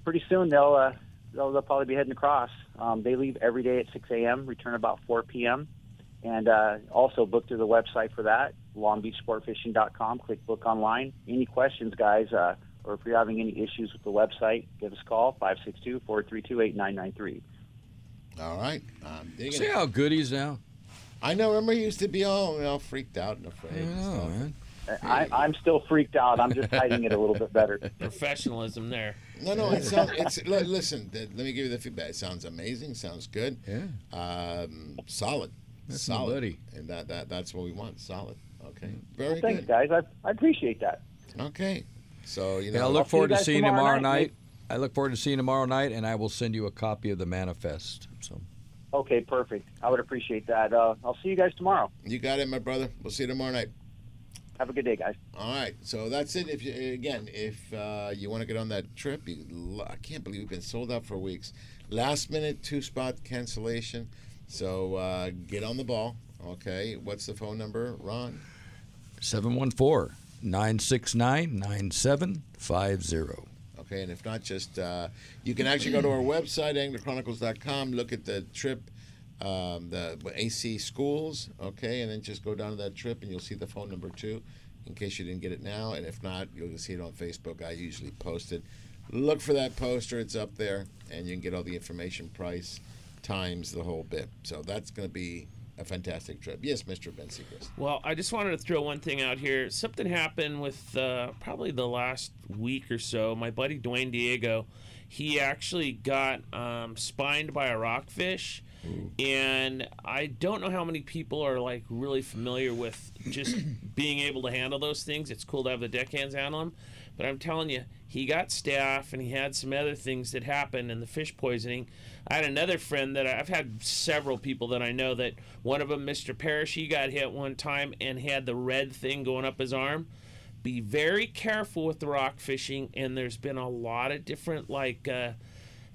pretty soon they'll, uh, they'll they'll probably be heading across. Um, they leave every day at 6 a.m., return about 4 p.m. And uh, also book through the website for that, longbeachsportfishing.com. Click book online. Any questions, guys, uh, or if you're having any issues with the website, give us a call, 562-432-8993. All right, I'm digging See it. how good he's now. I know. Remember, he used to be all all freaked out and afraid. I and know, stuff. man. I, I'm still freaked out. I'm just hiding it a little bit better. Professionalism there. No, no. It sounds. It's li- listen. Let me give you the feedback. It sounds amazing. Sounds good. Yeah. Um, solid. That's solid. buddy. And that, that that's what we want. Solid. Okay. Very Well, thanks, good. guys. I, I appreciate that. Okay. So you know. Yeah, I I'll look forward you to seeing you tomorrow tomorrow night. night. I look forward to seeing you tomorrow night, and I will send you a copy of the manifest. So Okay, perfect. I would appreciate that. Uh, I'll see you guys tomorrow. You got it, my brother. We'll see you tomorrow night. Have a good day, guys. All right, so that's it. If you again, if uh, you want to get on that trip, you, I can't believe we've been sold out for weeks. Last minute two spot cancellation. So uh, get on the ball. Okay, what's the phone number, Ron? 714 969 9750. Okay, and if not, just uh, you can actually go to our website, anglerchronicles.com, look at the trip, um, the AC schools, okay, and then just go down to that trip and you'll see the phone number too, in case you didn't get it now. And if not, you'll see it on Facebook. I usually post it. Look for that poster, it's up there, and you can get all the information, price, times, the whole bit. So that's going to be a fantastic trip. Yes, Mr. Ben Seacrest. Well, I just wanted to throw one thing out here. Something happened with uh, probably the last week or so. My buddy Dwayne Diego, he actually got um, spined by a rockfish. And I don't know how many people are like really familiar with just being able to handle those things. It's cool to have the deckhands handle them, but I'm telling you, he got staph and he had some other things that happened and the fish poisoning. I had another friend that I- I've had several people that I know that one of them, Mr. Parrish, he got hit one time and had the red thing going up his arm. Be very careful with the rock fishing, and there's been a lot of different like. Uh,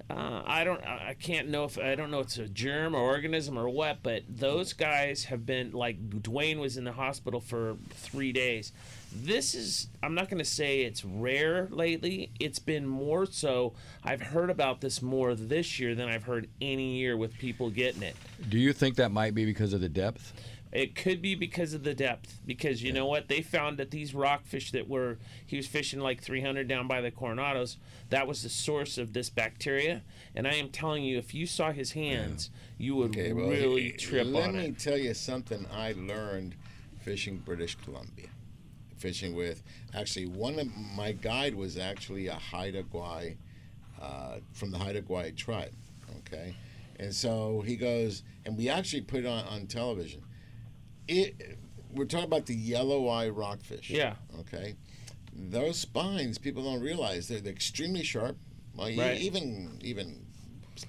Uh, I don't. I I can't know if I don't know if it's a germ or organism or what, but those guys have been like Dwayne was in the hospital for three days. This is. I'm not going to say it's rare lately. It's been more so. I've heard about this more this year than I've heard any year with people getting it. Do you think that might be because of the depth? It could be because of the depth. Because you know what? They found that these rockfish that were he was fishing like 300 down by the Coronados, that was the source of this bacteria. And I am telling you, if you saw his hands, you would Okay, well, really he- trip let on Let me it. tell you something I learned fishing British Columbia. Fishing with actually one of my guide was actually a Haida Gwaii uh, from the Haida Gwaii tribe. Okay, and so he goes, and we actually put it on on television. It we're talking about the yellow eye rockfish. Yeah. Okay, those spines people don't realize they're, they're extremely sharp. Well, Right. even even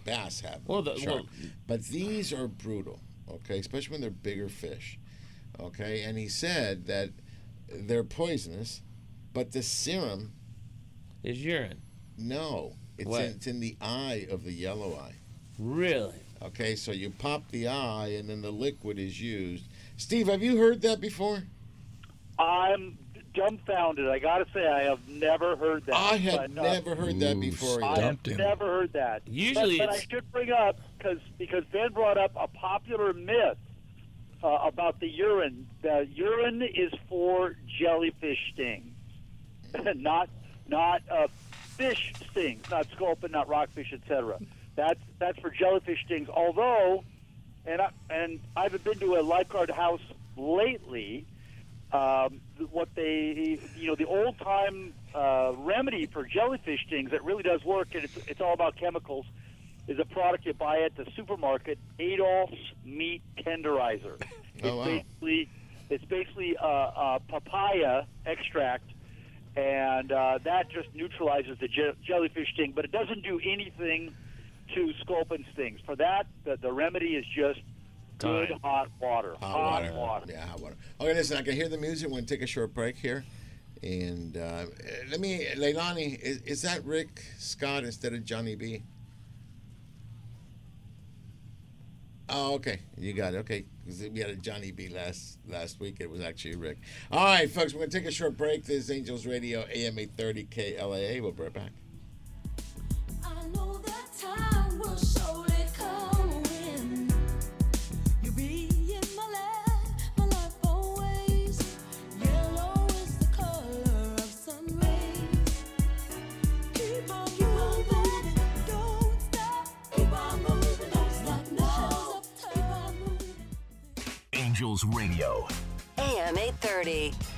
bass have Well, the- sharp. well- but these are brutal. Okay, especially when they're bigger fish. Okay, and he said that they're poisonous, but the serum is urine. No, it's in, it's in the eye of the yellow eye. Really? Okay, so you pop the eye, and then the liquid is used. Steve, have you heard that before? I'm dumbfounded. I got to say, I have never heard that. Before. I have but, uh, never heard that before. I either. have never heard that. Usually but, but I should bring up because because Ben brought up a popular myth uh, about the urine. The urine is for jellyfish stings, not not uh, fish stings, not sculpin, not rockfish, etc. That's that's for jellyfish stings. Although, and I, and I haven't been to a lifeguard house lately. Um, what they, you know, the old time uh, remedy for jellyfish stings that really does work, and it's, it's all about chemicals, is a product you buy at the supermarket, Adolph's Meat Tenderizer. It's Oh, wow. basically it's basically uh, uh, papaya extract, and uh, that just neutralizes the je- jellyfish sting, but it doesn't do anything to sculpin stings. For that, the, the remedy is just good Time. hot water. Hot water. Yeah, hot water. Okay, listen, I can hear the music. We're going to take a short break here. And uh, let me, Leilani, is, is that Rick Scott instead of Johnny B? Oh, okay. You got it. Okay. We had a Johnny B last last week. It was actually Rick. All right, folks, we're going to take a short break. This is Angels Radio, AM 830 KLAA. We'll be right back. Angels Radio. AM 830.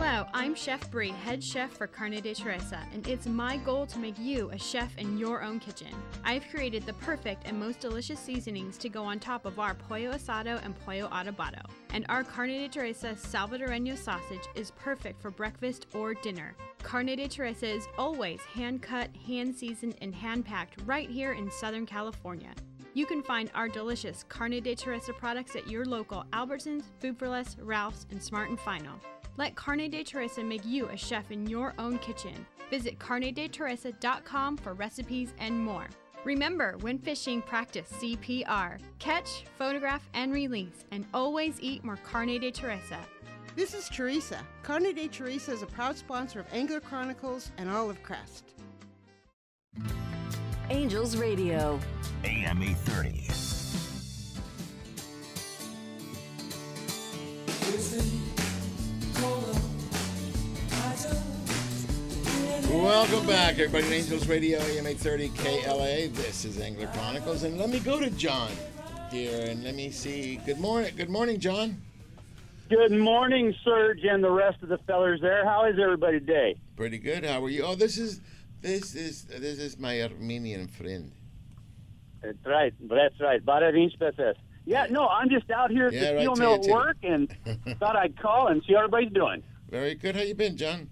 Hello, I'm Chef Brie, head chef for Carne de Teresa, and it's my goal to make you a chef in your own kitchen. I've created the perfect and most delicious seasonings to go on top of our pollo asado and pollo adobado. And our Carne de Teresa Salvadoreño sausage is perfect for breakfast or dinner. Carne de Teresa is always hand cut, hand seasoned, and hand packed right here in Southern California. You can find our delicious Carne de Teresa products at your local Albertsons, Food for Less, Ralph's, and Smart and Final. Let Carne de Teresa make you a chef in your own kitchen. Visit carnedeteresa.com for recipes and more. Remember, when fishing, practice CPR. Catch, photograph, and release, and always eat more Carne de Teresa. This is Teresa. Carne de Teresa is a proud sponsor of Angler Chronicles and Olive Crest. Angels Radio. AM 830. Welcome back, everybody. to Angels Radio, AM 830 KLAA. This is Angler Chronicles, and let me go to John here, and let me see. Good morning, good morning, John. Good morning, Serge, and the rest of the fellers there. How is everybody today? Pretty good. How are you? Oh, this is This is this is my Armenian friend. That's right. That's right. Bada pesos. Yeah, no, I'm just out here at Yeah, the right steel to mill at work and thought I'd call and see how everybody's doing. Very good. How you been, John?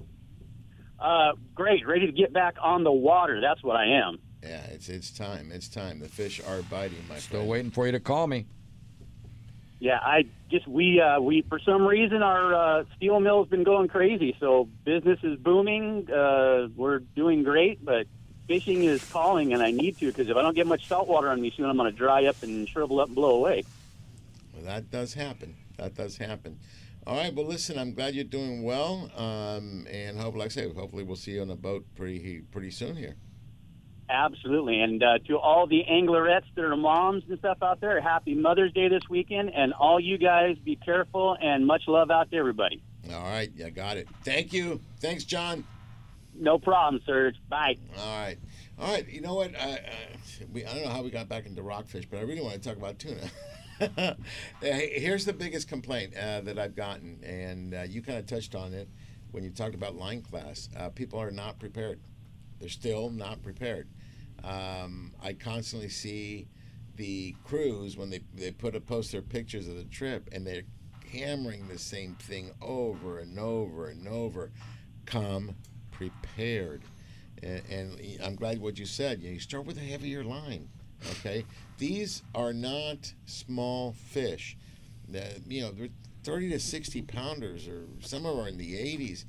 Uh, great. Ready to get back on the water. That's what I am. Yeah, it's it's time. It's time. The fish are biting, my Still friend. waiting for you to call me. Yeah, I just we uh, we for some reason our uh, steel mill's been going crazy. So business is booming. Uh, we're doing great, but fishing is calling, and I need to because if I don't get much salt water on me soon, I'm going to dry up and shrivel up and blow away. Well, that does happen. That does happen. All right. Well, listen. I'm glad you're doing well. Um, and hope, like I say, hopefully we'll see you on a boat pretty pretty soon here. Absolutely, and uh, to all the anglerettes that are moms and stuff out there, happy Mother's Day this weekend, and all you guys be careful and much love out to everybody. All right. Yeah, got it. Thank you. Thanks, John. No problem, Serge. Bye. All right. All right. You know what? I, I, we, I don't know how we got back into rockfish, but I really want to talk about tuna. Here's the biggest complaint uh, that I've gotten, and uh, you kind of touched on it when you talked about line class. Uh, people are not prepared. They're still not prepared. Um, I constantly see the crews when they, they put a post their pictures of the trip, and they're hammering the same thing over and over and over. Come prepared. And, and I'm glad what you said. You start with a heavier line. Okay, these are not small fish. The- you know, they're 30 to 60 pounders, or some of them are in the 80s.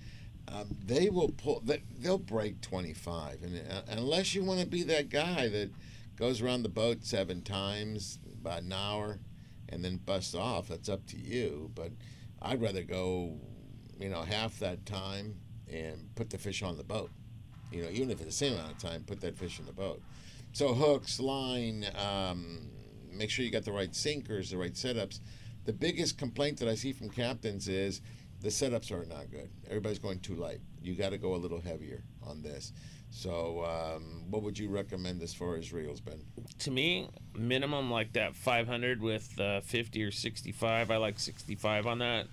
Um, they will pull. they- They'll break 25, and uh, unless you want to be that guy that goes around the boat seven times about an hour, and then busts off, that's up to you. But I'd rather go, you know, half that time and put the fish on the boat. You know, even if it's the same amount of time, put that fish in the boat. So hooks, line, um, make sure you got the right sinkers, the right setups. The biggest complaint that I see from captains is the setups are not good. Everybody's going too light. You got to go a little heavier on this. So, um, what would you recommend as far as reels, Ben? To me, minimum like that 500 with uh, 50 or 65. I like 65 on that.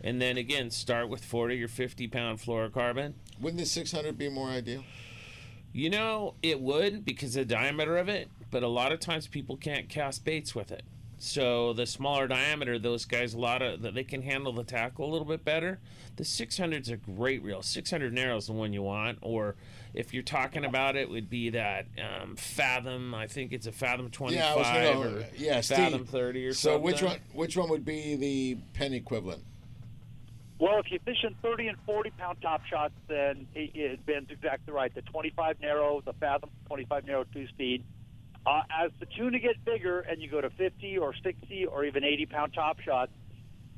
And then again, start with 40 or 50 pound fluorocarbon. Wouldn't the 600 be more ideal? You know, it would because of the diameter of it, but a lot of times people can't cast baits with it. So the smaller diameter, those guys a lot of that they can handle the tackle a little bit better. The 600's a great reel. 600 narrow is the one you want. Or if you're talking about it, would be that um, Fathom. I think it's a Fathom 25 yeah, gonna, or yeah, Fathom Steve. 30 or so something. which one? Which one would be the Penn equivalent? Well, if you're fishing 30 and 40 pound top shots, then it, it, Ben's exactly right. The 25 narrow, the Fathom 25 narrow two speed. Uh, as the tuna get bigger and you go to 50 or 60 or even 80 pound top shots,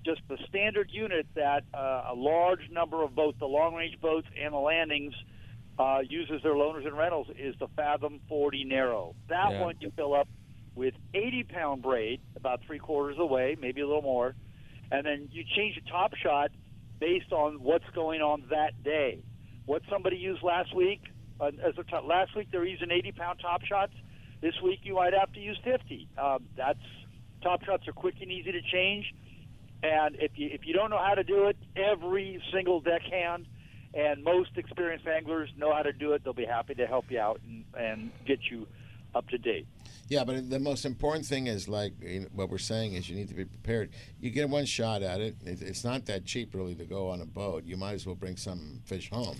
just the standard unit that uh, a large number of both the long range boats and the landings uh, uses their loaners and rentals is the Fathom 40 narrow. That Yeah. one you fill up with 80 pound braid, about three quarters away, maybe a little more, and then you change the top shot based on what's going on that day. What somebody used last week, uh, as a top, last week they were using 80 pound top shots. This week you might have to use 50. Um, that's top shots are quick and easy to change, and if you if you don't know how to do it, every single deckhand and most experienced anglers know how to do it. They'll be happy to help you out and, and get you up to date. Yeah, but the most important thing is like you know, what we're saying is you need to be prepared. You get one shot at it. It- It's not that cheap really to go on a boat. You might as well bring some fish home.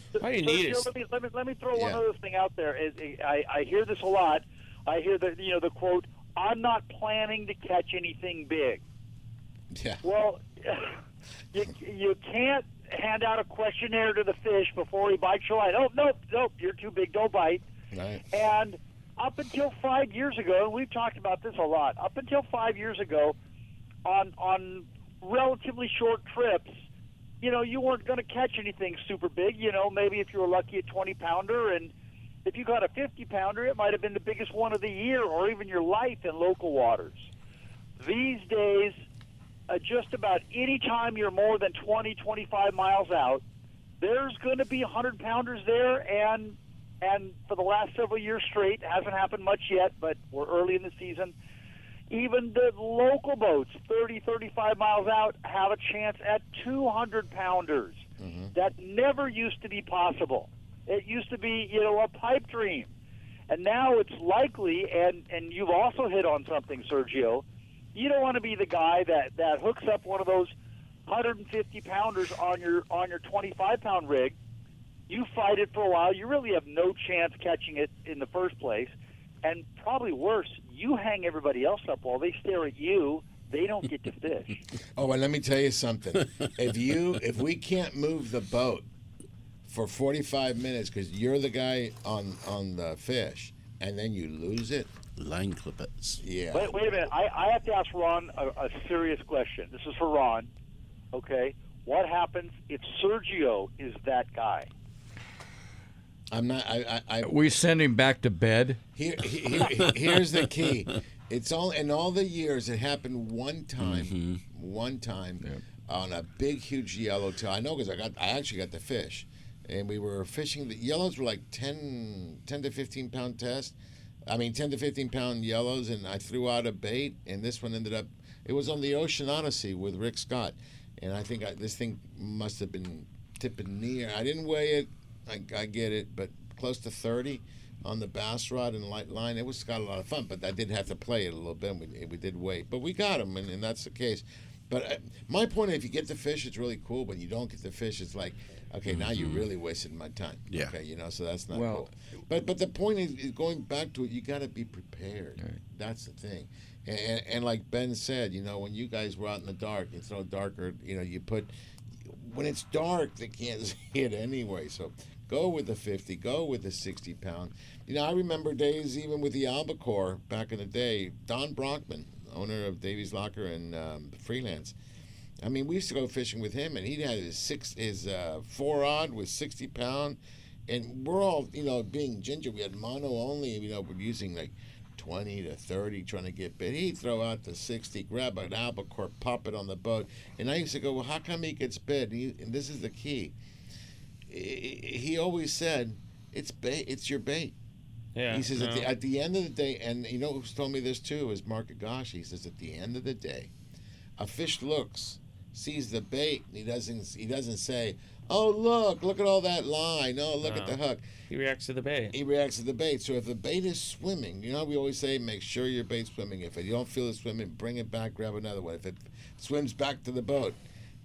Sergio, let me let me let me throw one other thing out there. Is I, I hear this a lot. I hear the you know the quote, "I'm not planning to catch anything big." Yeah. Well, you you can't hand out a questionnaire to the fish before he bites your line. Oh nope nope, you're too big, don't bite. Right. And up until five years ago, and we've talked about this a lot. Up until five years ago, on on relatively short trips, you know, you weren't going to catch anything super big. You know, maybe if you were lucky, a twenty pounder, and if you got a fifty pounder, it might have been the biggest one of the year, or even your life in local waters. These days, uh, just about any time you're more than 20, 25 miles out, there's going to be 100 pounders there, and and for the last several years straight, hasn't happened much yet, but we're early in the season. Even the local boats, 30, 35 miles out, have a chance at 200 pounders. That never used to be possible. It used to be, you know, a pipe dream. And now it's likely, and, and you've also hit on something, Sergio. You don't want to be the guy that, that hooks up one of those 150 pounders on your on your 25 pound rig. You fight it for a while. You really have no chance catching it in the first place. And probably worse, you hang everybody else up while they stare at you. They don't get to fish. Oh, and let me tell you something. if you if we can't move the boat for 45 minutes because you're the guy on on the fish, and then you lose it, line clippets. Yeah. Wait, wait a minute. I, I have to ask Ron a, a serious question. This is for Ron. Okay. What happens if Sergio is that guy? I'm not. I. I, I We send him back to bed. Here, here, here- here's the key. It's all in all the years. It happened one time, Mm-hmm. one time on a big, huge yellowtail. I know because I got, I actually got the fish, and we were fishing. The yellows were like 10, 10 to fifteen pound test. I mean, ten to fifteen pound yellows, and I threw out a bait, and this one ended up. It was on the Ocean Odyssey with Rick Scott, and I think I, this thing must have been tipping near. I didn't weigh it. I, I get it, but close to thirty on the bass rod and light line. It was got a lot of fun, but I did have to play it a little bit. We, we did wait, but we got them, and, and that's the case. But uh, my point, if you get the fish, it's really cool. But you don't get the fish, it's like, okay, now you really wasted my time. Yeah. Okay, you know, so that's not Well- cool. But but the point is, is going back to it. You got to be prepared. That's the thing. And, and, and like Ben said, you know, when you guys were out in the dark, it's no darker. You know, you put when it's dark, they can't see it anyway. So go with the 50, go with the 60 pound. You know, I remember days even with the albacore back in the day. Don Brockman, owner of Davies Locker and um, Freelance. I mean, we used to go fishing with him, and he had his six, his uh, four odd with 60 pound, and we're all, you know, being ginger. We had mono only. You know, we're using like 20 to 30 trying to get bit. He'd throw out the 60, grab an albacore, pop it on the boat. And I used to go, well, how come he gets bit? And, he, and this is the key. He always said, it's bait. It's your bait. Yeah, He says at, the, at the end of the day, and you know who's told me this too is Mark Agashi. He says at the end of the day, a fish looks, sees the bait, and he doesn't he doesn't say, "Oh look, look at all that line. Oh look at the hook." He reacts to the bait. He reacts to the bait. So if the bait is swimming, you know we always say, make sure your bait's swimming. If you don't feel it swimming, bring it back, grab another one. If it swims back to the boat,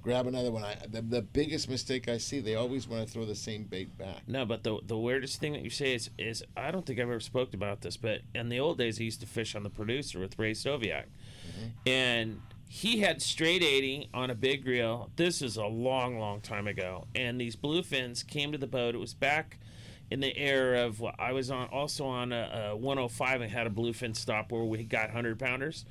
grab another one. I, the, the biggest mistake I see, they always want to throw the same bait back. No, but the the weirdest thing that you say is is I don't think I've ever spoke about this, but in the old days I used to fish on the producer with Ray Soviak, mm-hmm. and he had straight 80 on a big reel. This is a long, long time ago, and these bluefins came to the boat. It was back in the era of I was on also on a, a 105 and had a bluefin stop where we got 100 pounders.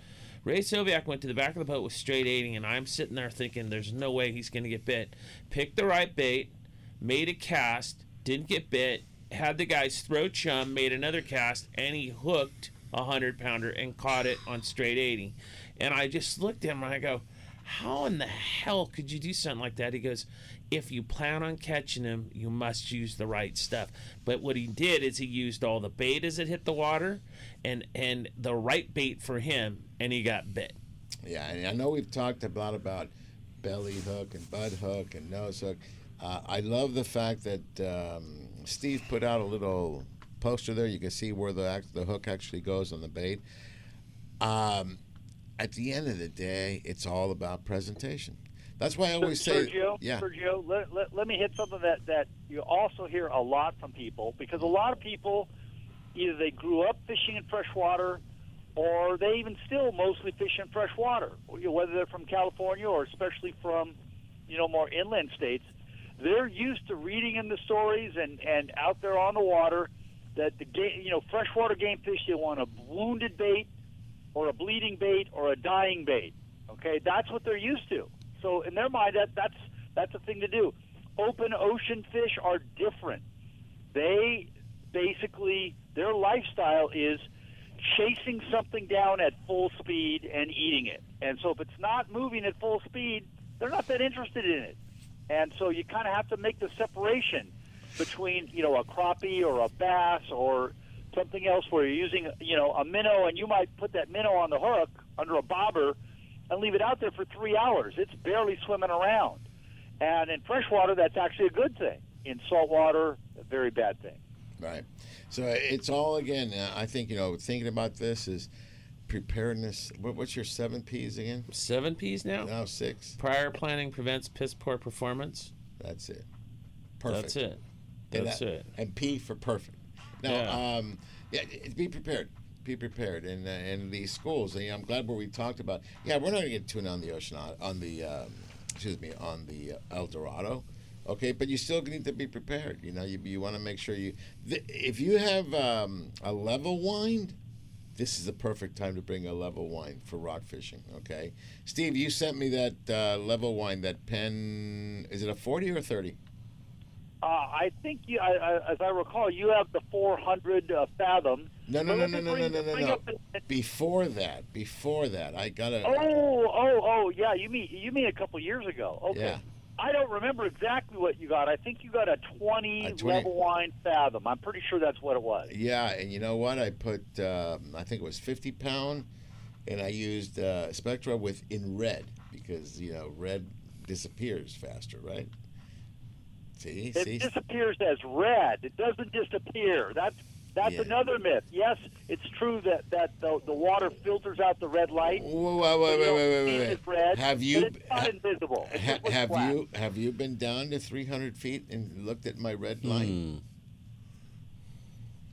Ray Soviak went to the back of the boat with straight 80, and I'm sitting there thinking, there's no way he's going to get bit. Picked the right bait, made a cast, didn't get bit, had the guys throw chum, made another cast, and he hooked a 100 pounder and caught it on straight 80. And I just looked at him and I go, how in the hell could you do something like that? He goes, if you plan on catching him, you must use the right stuff. But what he did is he used all the bait as it hit the water and, and the right bait for him, and he got bit. Yeah, and I know we've talked a lot about belly hook and butt hook and nose hook. Uh, I love the fact that um, Steve put out a little poster there. You can see where the the hook actually goes on the bait. Um, at the end of the day, it's all about presentation. That's why I always say, Sergio, yeah. Sergio, let, let, let me hit something that, that you also hear a lot from people because a lot of people either they grew up fishing in freshwater or they even still mostly fish in freshwater, whether they're from California or especially from, you know, more inland states. They're used to reading in the stories and, and out there on the water that the game, you know, freshwater game fish, they want a wounded bait or a bleeding bait or a dying bait. Okay, that's what they're used to. So in their mind, that that's that's a thing to do. Open ocean fish are different. They basically their lifestyle is chasing something down at full speed and eating it. And so if it's not moving at full speed, they're not that interested in it. And so you kind of have to make the separation between, you know, a crappie or a bass or something else where you're using, you know, a minnow and you might put that minnow on the hook under a bobber and leave it out there for three hours. It's barely swimming around. And in freshwater, that's actually a good thing. In saltwater, a very bad thing. Right. So it's all again. Uh, I think you know thinking about this is preparedness. What, what's your seven P's again? Seven P's now. Now six. Prior planning prevents piss poor performance. That's it. Perfect. That's it. And That's that- it. And P for perfect. Now, Yeah. um, yeah, be prepared. Be prepared. And uh, and these schools. And, I'm glad where we talked about. Yeah, we're not going to get tuned on the ocean on the um, excuse me on the uh, El Dorado. Okay, but you still need to be prepared. You know, you, you want to make sure you. Th- if you have um, a level wind, this is the perfect time to bring a level wind for rock fishing. Okay, Steve, you sent me that uh, level wind. That Penn is it a forty or a thirty? Uh, I think, you, I, I, as I recall, you have the 400 uh, fathom. No, no, no, no, no, no, no, no, no. Before that, before that, I got a. Oh, oh, oh, yeah. You mean you mean a couple years ago? Okay. Yeah. I don't remember exactly what you got. I think you got a 20, A 20 level line fathom. I'm pretty sure that's what it was. Yeah, and you know what? I put, um, I think it was 50 pound, and I used uh, Spectra with in red because you know red disappears faster, right? See, It see. disappears as red. It doesn't disappear. That's that's Yeah. another myth. Yes, it's true that that the, the water filters out the red light. Whoa, whoa, wait, so you wait, don't wait, wait, wait. red, Have you- it's not ha- invisible. It Ha- have black. you have you been down to 300 feet and looked at my red hmm. line?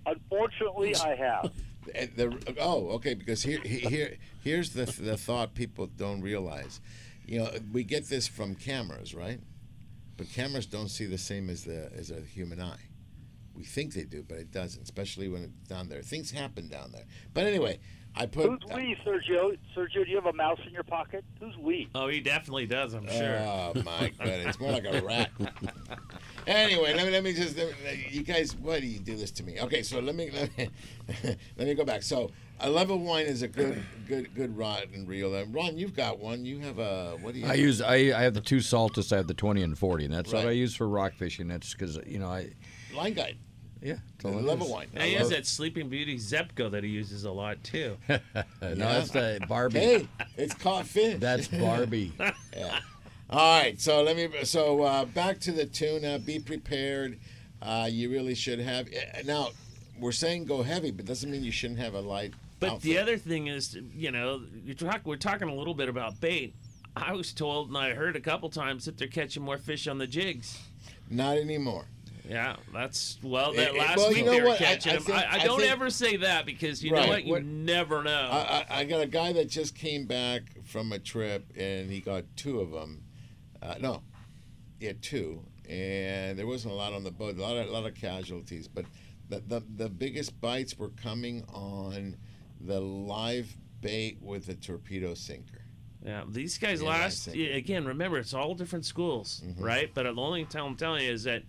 Unfortunately, I have. Eh, the, oh, okay. Because here, here, here's the the thought people don't realize. You know, we get this from cameras, right? But cameras don't see the same as the as a human eye. We think they do, but it doesn't. Especially when it's down there. Things happen down there. But anyway, I put. Who's we, Sergio? Sergio, do you have a mouse in your pocket? Who's we? Oh, he definitely does. I'm sure. Oh my goodness, it's more like a rat. anyway, let me let me just let me- you guys. Why do you do this to me? Okay, so let me let me, let me go back. So a level wind is a good good good rod and reel. And Ron, you've got one. You have a what do you? I use I, I have the two Saltist. I have the twenty and forty, and that's what I use for rock fishing. That's because you know I line guide. Yeah, The level wind. And he has that Sleeping Beauty Zebco that he uses a lot too. no, that's the Barbie. Hey, it's caught fish. That's Barbie. yeah. All right. So let me. So uh, back to the tuna. Be prepared. Uh, you really should have. eh, Now, we're saying go heavy, but doesn't mean you shouldn't have a light. But outfit. the other thing is, you know, you talk, we're talking a little bit about bait. I was told, and I heard a couple times that they're catching more fish on the jigs. Not anymore. Yeah, that's well. That eh, last well, week they were what? Catching I them. think- I, I I don't think- ever say that because you Right. know what? You What- never know. I, I, I got a guy that just came back from a trip and he got two of them. Uh, no, he had two, and there wasn't a lot on the boat. A lot of a lot of casualties, but the the, the biggest bites were coming on the live bait with a torpedo sinker. Yeah, these guys Yeah, last again. Remember, it's all different schools, Mm-hmm. right? But the only thing I'm telling you is that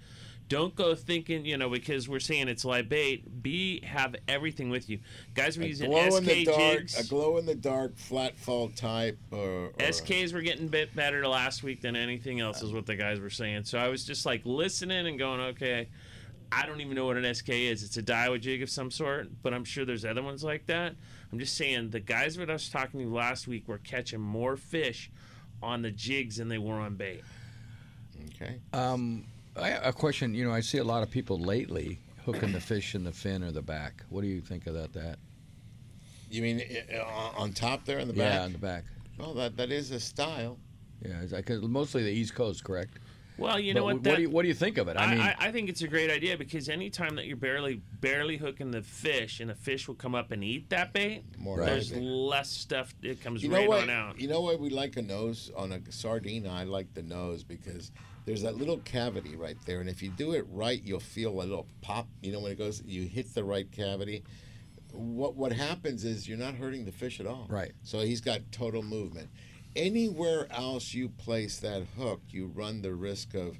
don't go thinking, you know, because we're saying it's live bait. Be have everything with you. Guys were A using glow in the SK dark, jigs. a glow in the dark flat fall type, or, or SKs were getting a bit better last week than anything else, is what the guys were saying. So I was just like listening and going, okay, I don't even know what an SK is. It's a Daiwa jig of some sort, but I'm sure there's other ones like that. I'm just saying the guys that I was talking to last week were catching more fish on the jigs than they were on bait. Okay. Um, I, a question. You know, I see a lot of people lately hooking the fish in the fin or the back. What do you think about that? You mean uh, on top there in the back? Yeah, on the back. Well, that that is a style. Yeah, because mostly the East Coast, correct? Well, you know what? What that- do you What do you think of it? I I, mean, I, I think it's a great idea because anytime that you're barely barely hooking the fish and the fish will come up and eat that bait, More there's likely. less stuff that comes You right know what? on out. You know what? we like a nose on a sardine? I like the nose because there's that little cavity right there, and if you do it right, you'll feel a little pop. You know when it goes, you hit the right cavity. What what happens is you're not hurting the fish at all. Right. So he's got total movement. Anywhere else you place that hook, you run the risk of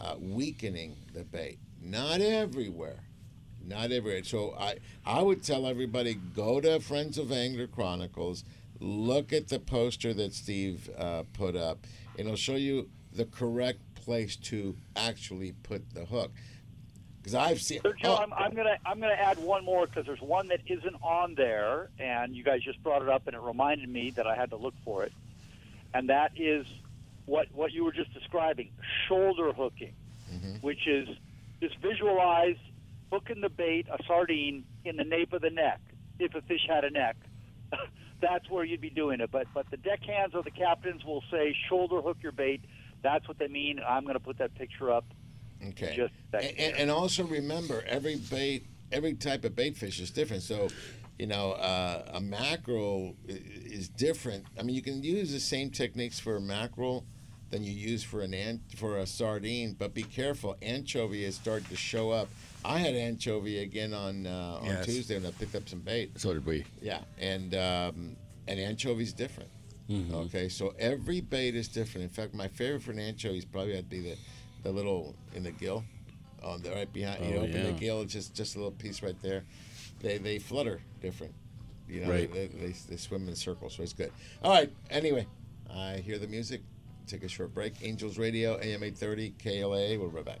uh, weakening the bait. Not everywhere. Not everywhere. So I, I would tell everybody go to Friends of Angler Chronicles, look at the poster that Steve uh, put up, and it'll show you the correct place to actually put the hook. Because I've seen. Sergio, oh, I'm, I'm gonna I'm gonna add one more because there's one that isn't on there, and you guys just brought it up, and it reminded me that I had to look for it, and that is what what you were just describing, shoulder hooking, mm-hmm. which is Just visualize hooking the bait, a sardine, in the nape of the neck. If a fish had a neck, that's where you'd be doing it. But but the deckhands or the captains will say shoulder hook your bait. That's what they mean. I'm going to put that picture up. Okay. Just and, and, and also remember, every bait, every type of bait fish is different. So, you know, uh, a mackerel is different. I mean, you can use the same techniques for a mackerel than you use for an ant for a sardine, but be careful. Anchovy is starting to show up. I had anchovy again on uh, on Yes. Tuesday, and I picked up some bait. So did we. Yeah, and um, and anchovy's different. Mm-hmm. Okay, so every bait is different. In fact, my favorite for an anchovy is probably had to be the, the little in the gill, on the right behind. Oh, You open the gill, it's just just a little piece right there. They they flutter different. You know, Right. they, they, they swim in circles, so it's good. All right. Anyway, I hear the music. Take a short break. Angels Radio, AM 830, KLAA. We'll be right back.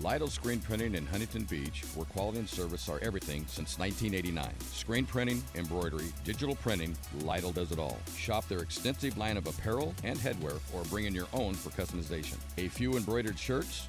Lytle Screen Printing in Huntington Beach, where quality and service are everything since 1989. Screen printing, embroidery, digital printing, Lytle does it all. Shop their extensive line of apparel and headwear or bring in your own for customization. A few embroidered shirts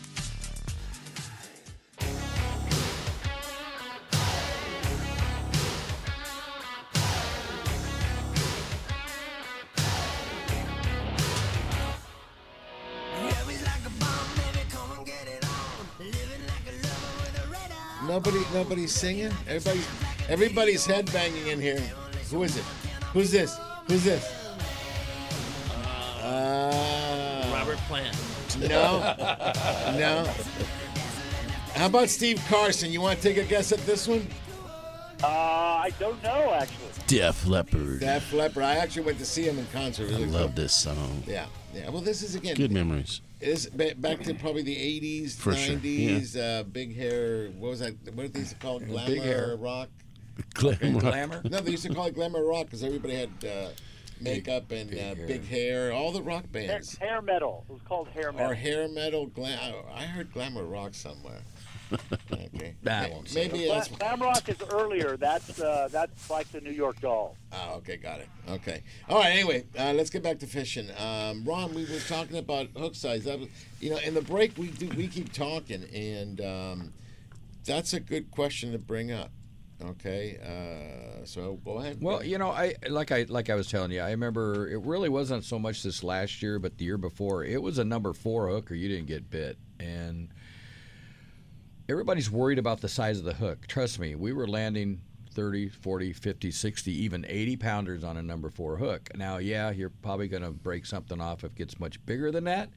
Nobody, nobody's singing. Everybody's, everybody's headbanging in here. Who is it? Who's this? Who's this? Uh, Robert Plant. No, no. How about Steve Carson? You want to take a guess at this one? Uh, I don't know actually. Def Leppard. Def Leppard. I actually went to see him in concert. I love cool. this song. Yeah, yeah. Well, this is again Good memories. It is ba- back to probably the '80s, For sure, '90s. Uh, big hair. What was that? What did they used to call it? Glamour Big hair. rock. Glam rock. Glamour? No, they used to call it glamour rock because everybody had uh, makeup and big uh, hair. big hair. All the rock Hair, bands. hair metal. It was called hair metal. Or hair metal glam. I heard glamour rock somewhere. Okay. Nah, I won't Maybe Gla- that's. Glam is earlier. That's uh, that's like the New York Dolls. Oh, okay, got it. Okay. All right. Anyway, uh, let's get back to fishing. Um, Ron, we were talking about hook size. That was, you know, in the break we do we keep talking, and um, that's a good question to bring up. Okay. Uh, so go ahead. Well, you know, I like I like I was telling you, I remember it really wasn't so much this last year, but the year before, it was a number four hook or you didn't get bit, and everybody's worried about the size of the hook. Trust me, we were landing 30, 40, 50, 60, even 80 pounders on a number four hook. Now, yeah, you're probably going to break something off if it gets much bigger than that,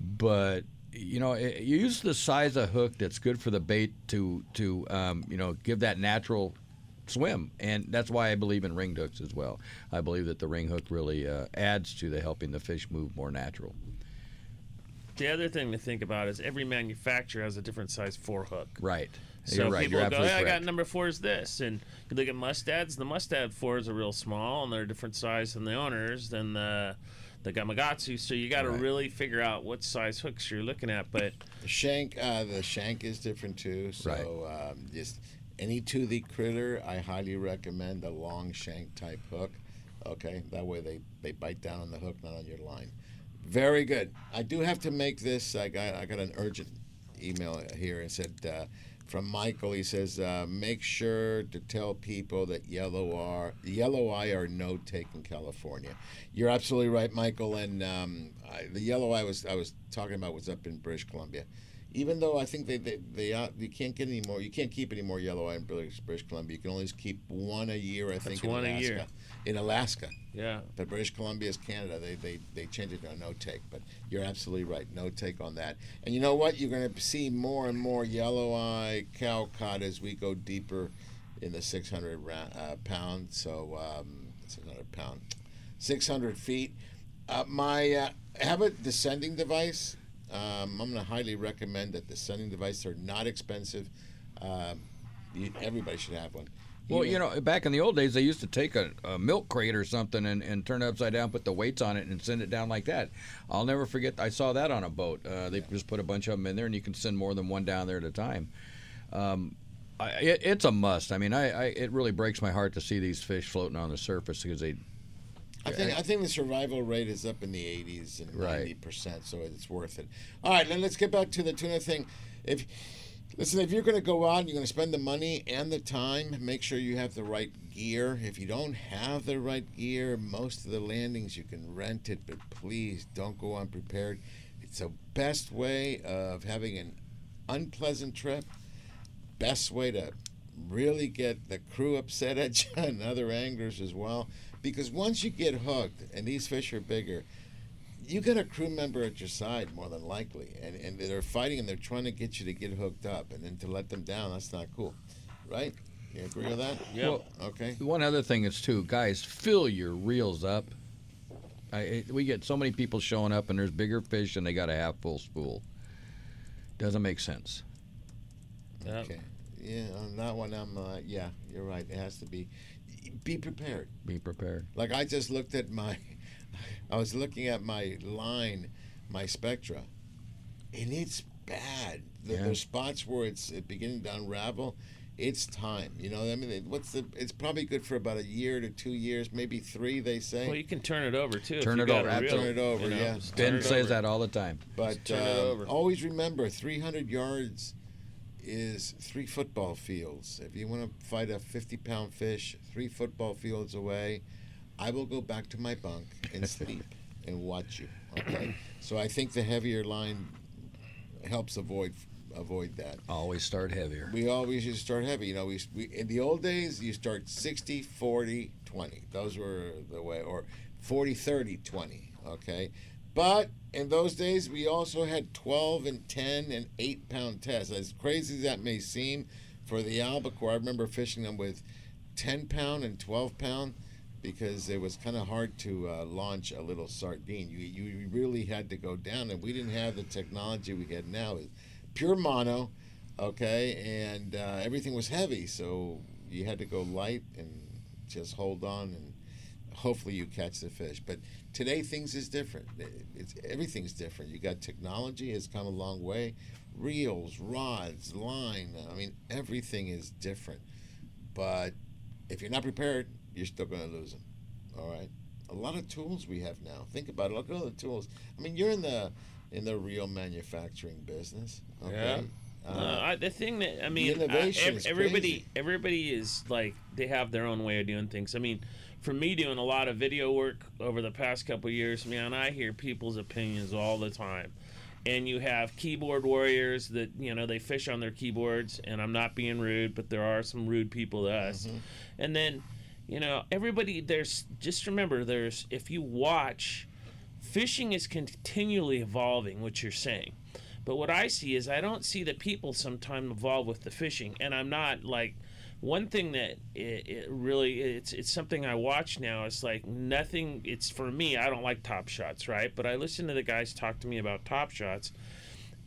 but you know, it, you use the size of hook that's good for the bait to to um, you know give that natural swim, and that's why I believe in ring hooks as well. I believe that the ring hook really uh, adds to the helping the fish move more natural. The other thing to think about is every manufacturer has a different size four hook. Right. So You're right. people You're go, absolutely hey, I got number four is this, and you look at mustads. The mustad fours are real small, and they're a different size than the owners. than the the Gamakatsu. So you got to Right. really figure out what size hooks you're looking at. But The shank, uh, the shank is different too. So um, just any toothy critter, I highly recommend a long shank type hook. Okay, that way they they bite down on the hook, not on your line. Very good. I do have to make this. I got I got an urgent email here and said uh, from Michael. He says uh, make sure to tell people that yellow are yellow eye are no take in California. You're absolutely right, Michael. And um, I, the yellow eye was I was talking about was up in British Columbia. Even though I think they they, they uh, you can't get any more, you can't keep any more yellow eye in British, British Columbia. You can only keep one a year. I think in one a Alaska. year. In Alaska. Yeah. But British Columbia is Canada. They, they, they changed it to a no take. But you're absolutely right. No take on that. And you know what? You're going to see more and more yellow eye cod as we go deeper in the 600 ra- uh, pound. So, um, 600 pound, 600 feet. Uh, my uh, have a descending device. Um, I'm going to highly recommend that descending devices are not expensive. Um, you, everybody should have one. Well, you know, back in the old days, they used to take a, a milk crate or something and, and turn it upside down, put the weights on it, and send it down like that. I'll never forget. I saw that on a boat. Uh, they just put a bunch of them in there, and you can send more than one down there at a time. Um, I, it, it's a must. I mean, I, I it really breaks my heart to see these fish floating on the surface because they. I think I think the survival rate is up in the 80s and 90 percent, so it's worth it. All right, then let's get back to the tuna thing. If listen, if you're going to go out, and you're going to spend the money and the time. Make sure you have the right gear. If you don't have the right gear, most of the landings you can rent it, but please don't go unprepared. It's the best way of having an unpleasant trip. Best way to really get the crew upset at you and other anglers as well. Because once you get hooked, and these fish are bigger, you got a crew member at your side more than likely, and, and they're fighting and they're trying to get you to get hooked up, and then to let them down, that's not cool, right? You agree with that? Well, okay. One other thing is too, guys, fill your reels up. I, it, we get so many people showing up, and there's bigger fish, and they got a half full spool. Doesn't make sense. Okay. Yeah, on that one, I'm. Uh, yeah, you're right. It has to be. Be prepared. Be prepared. Like I just looked at my, I was looking at my line, my Spectra, and it's bad. The, Yeah. There's spots where it's beginning to unravel. It's time. You know, I mean, what's the? It's probably good for about a year to two years, maybe three. They say. well, you can turn it over too. Turn it over. a Turn it over, you know, yeah. Ben says over. that all the time. But turn it um, over. always remember, 300 yards is three football fields. If you want to fight a 50 pound fish, three football fields away, I will go back to my bunk and sleep and watch you. Okay. so I think the heavier line helps avoid avoid that. Always start heavier. We always just start heavy. You know, we, we in the old days you start 60, 40, 20. Those were the way, or 40, 30, 20. Okay, but in those days we also had 12 and 10 and 8 pound tests. As crazy as that may seem, for the albacore, I remember fishing them with 10 pound and 12 pound because it was kind of hard to uh, launch a little sardine. You you really had to go down, and we didn't have the technology we had now. Pure mono, okay, and uh, everything was heavy, so you had to go light and just hold on, and hopefully you catch the fish. But today things is different. It's everything's different. You got technology has come a long way. Reels, rods, line. I mean, everything is different. But if you're not prepared, you're still going to lose them. All right. A lot of tools we have now. Think about it. Look at all the tools. I mean, you're in the in the real manufacturing business. Okay. Yeah. Uh, I, the thing that I mean, the I- ev- is everybody, crazy. everybody is like they have their own way of doing things. I mean, for me doing a lot of video work over the past couple of years, man, I hear people's opinions all the time. And you have keyboard warriors that you know they fish on their keyboards, and I'm not being rude, but there are some rude people to us. Mm-hmm. And then, you know, everybody there's just remember there's if you watch fishing is continually evolving what you're saying. But what i see is i don't see the people sometimes evolve with the fishing. And i'm not like one thing that it, it really it's it's something i watch now it's like nothing it's for me i don't like top shots right? But i listen to the guys talk to me about top shots.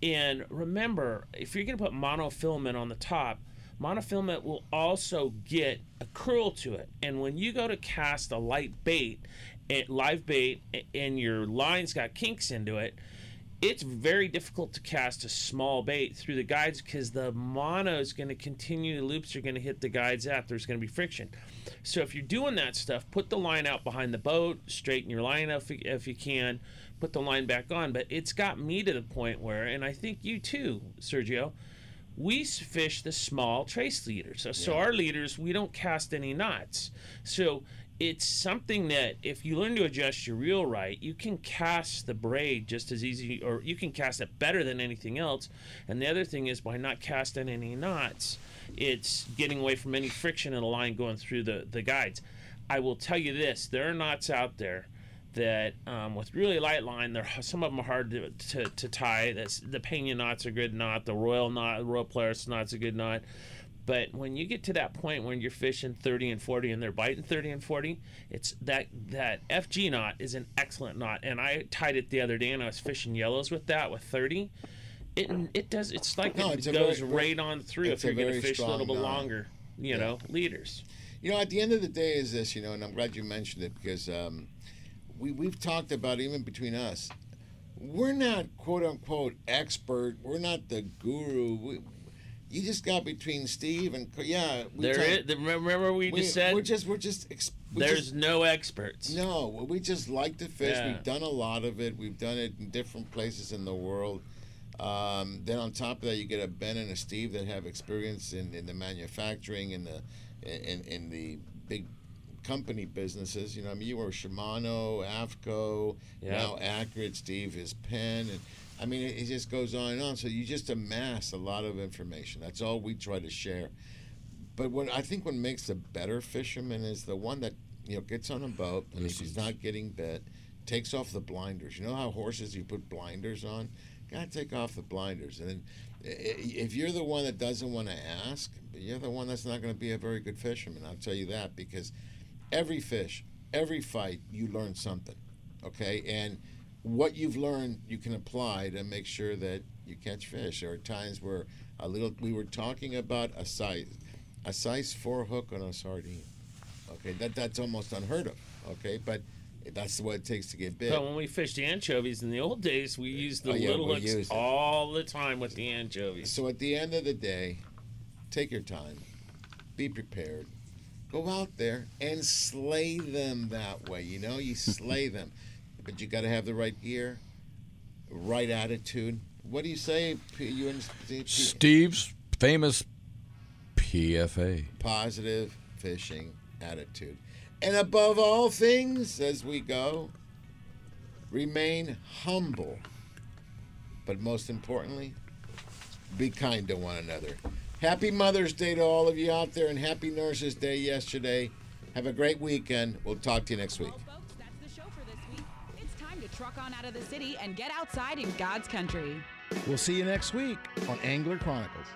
And remember, if you're to put monofilament on the top, monofilament will also get a curl to it. And when you go to cast a light bait it, live bait and your line's got kinks into it, it's very difficult to cast a small bait through the guides because the mono is going to continue. The loops are going to hit the guides out. There's going to be friction. So if you're doing that stuff, put the line out behind the boat, straighten your line if, if you can, put the line back on. But it's got me to the point where, and I think you too, Sergio, we fish the small trace leaders. So, so our leaders, we don't cast any knots. So it's something that if you learn to adjust your reel right, you can cast the braid just as easy, or you can cast it better than anything else. And the other thing is by not casting any knots, it's getting away from any friction in a line going through the, the guides. I will tell you this: there are knots out there that um, with really light line, they're some of them are hard to, to, to tie. That's, the Pena knot's a good knot. The Royal knot, Royal Polaris knot's a good knot. But when you get to that point when you're fishing 30 and 40 and they're biting 30 and 40, it's that that FG knot is an excellent knot. And I tied it the other day and I was fishing yellows with that with 30. It it does it's like No, it it's goes very- right on through if you're going to fish a little bit knot. longer, you Yeah. know, leaders. You know, at the end of the day, is this, you know, and I'm glad you mentioned it because um, we, we've talked about, even between us, we're not quote unquote expert. We're not the guru. We, you just got between Steve and, yeah. we There talk- is, remember we just said We're just, we're just, we there's just- no experts. no, we just like to fish. Yeah. We've done a lot of it. We've done it in different places in the world. Um, then on top of that, you get a Ben and a Steve that have experience in, in the manufacturing and the in, in the big company businesses. You know, I mean, you were Shimano, AFTCO, Yeah. now Accurate. Steve is Penn, and I mean, it, it just goes on and on. So you just amass a lot of information. That's all we try to share. But what I think what makes a better fisherman is the one that you know gets on a boat and if he's not getting bit, takes off the blinders. You know how horses you put blinders on? Gotta take off the blinders. And then, if you're the one that doesn't want to ask, you're the one that's not going to be a very good fisherman. I'll tell you that because every fish, every fight, you learn something. Okay, and what you've learned, you can apply to make sure that you catch fish. There are times where a little. We were talking about a size, a size four hook on a sardine. Okay, that that's almost unheard of. Okay, but that's what it takes to get big. But when we fished anchovies in the old days, we uh, used the Oh, yeah, little hooks all the time with the anchovies. So at the end of the day, take your time, be prepared, go out there and slay them that way. You know, you slay them, but you got to have the right gear, right attitude. What do you say? P- You and Steve? Steve's famous PFA. Positive fishing attitude, and above all things, as we go, remain humble. But most importantly, be kind to one another. Happy Mother's Day to all of you out there, and Happy Nurses Day yesterday. Have a great weekend. We'll talk to you next week. Well, folks, that's the show for this week. It's time to truck on out of the city and get outside in God's country. We'll see you next week on Angler Chronicles.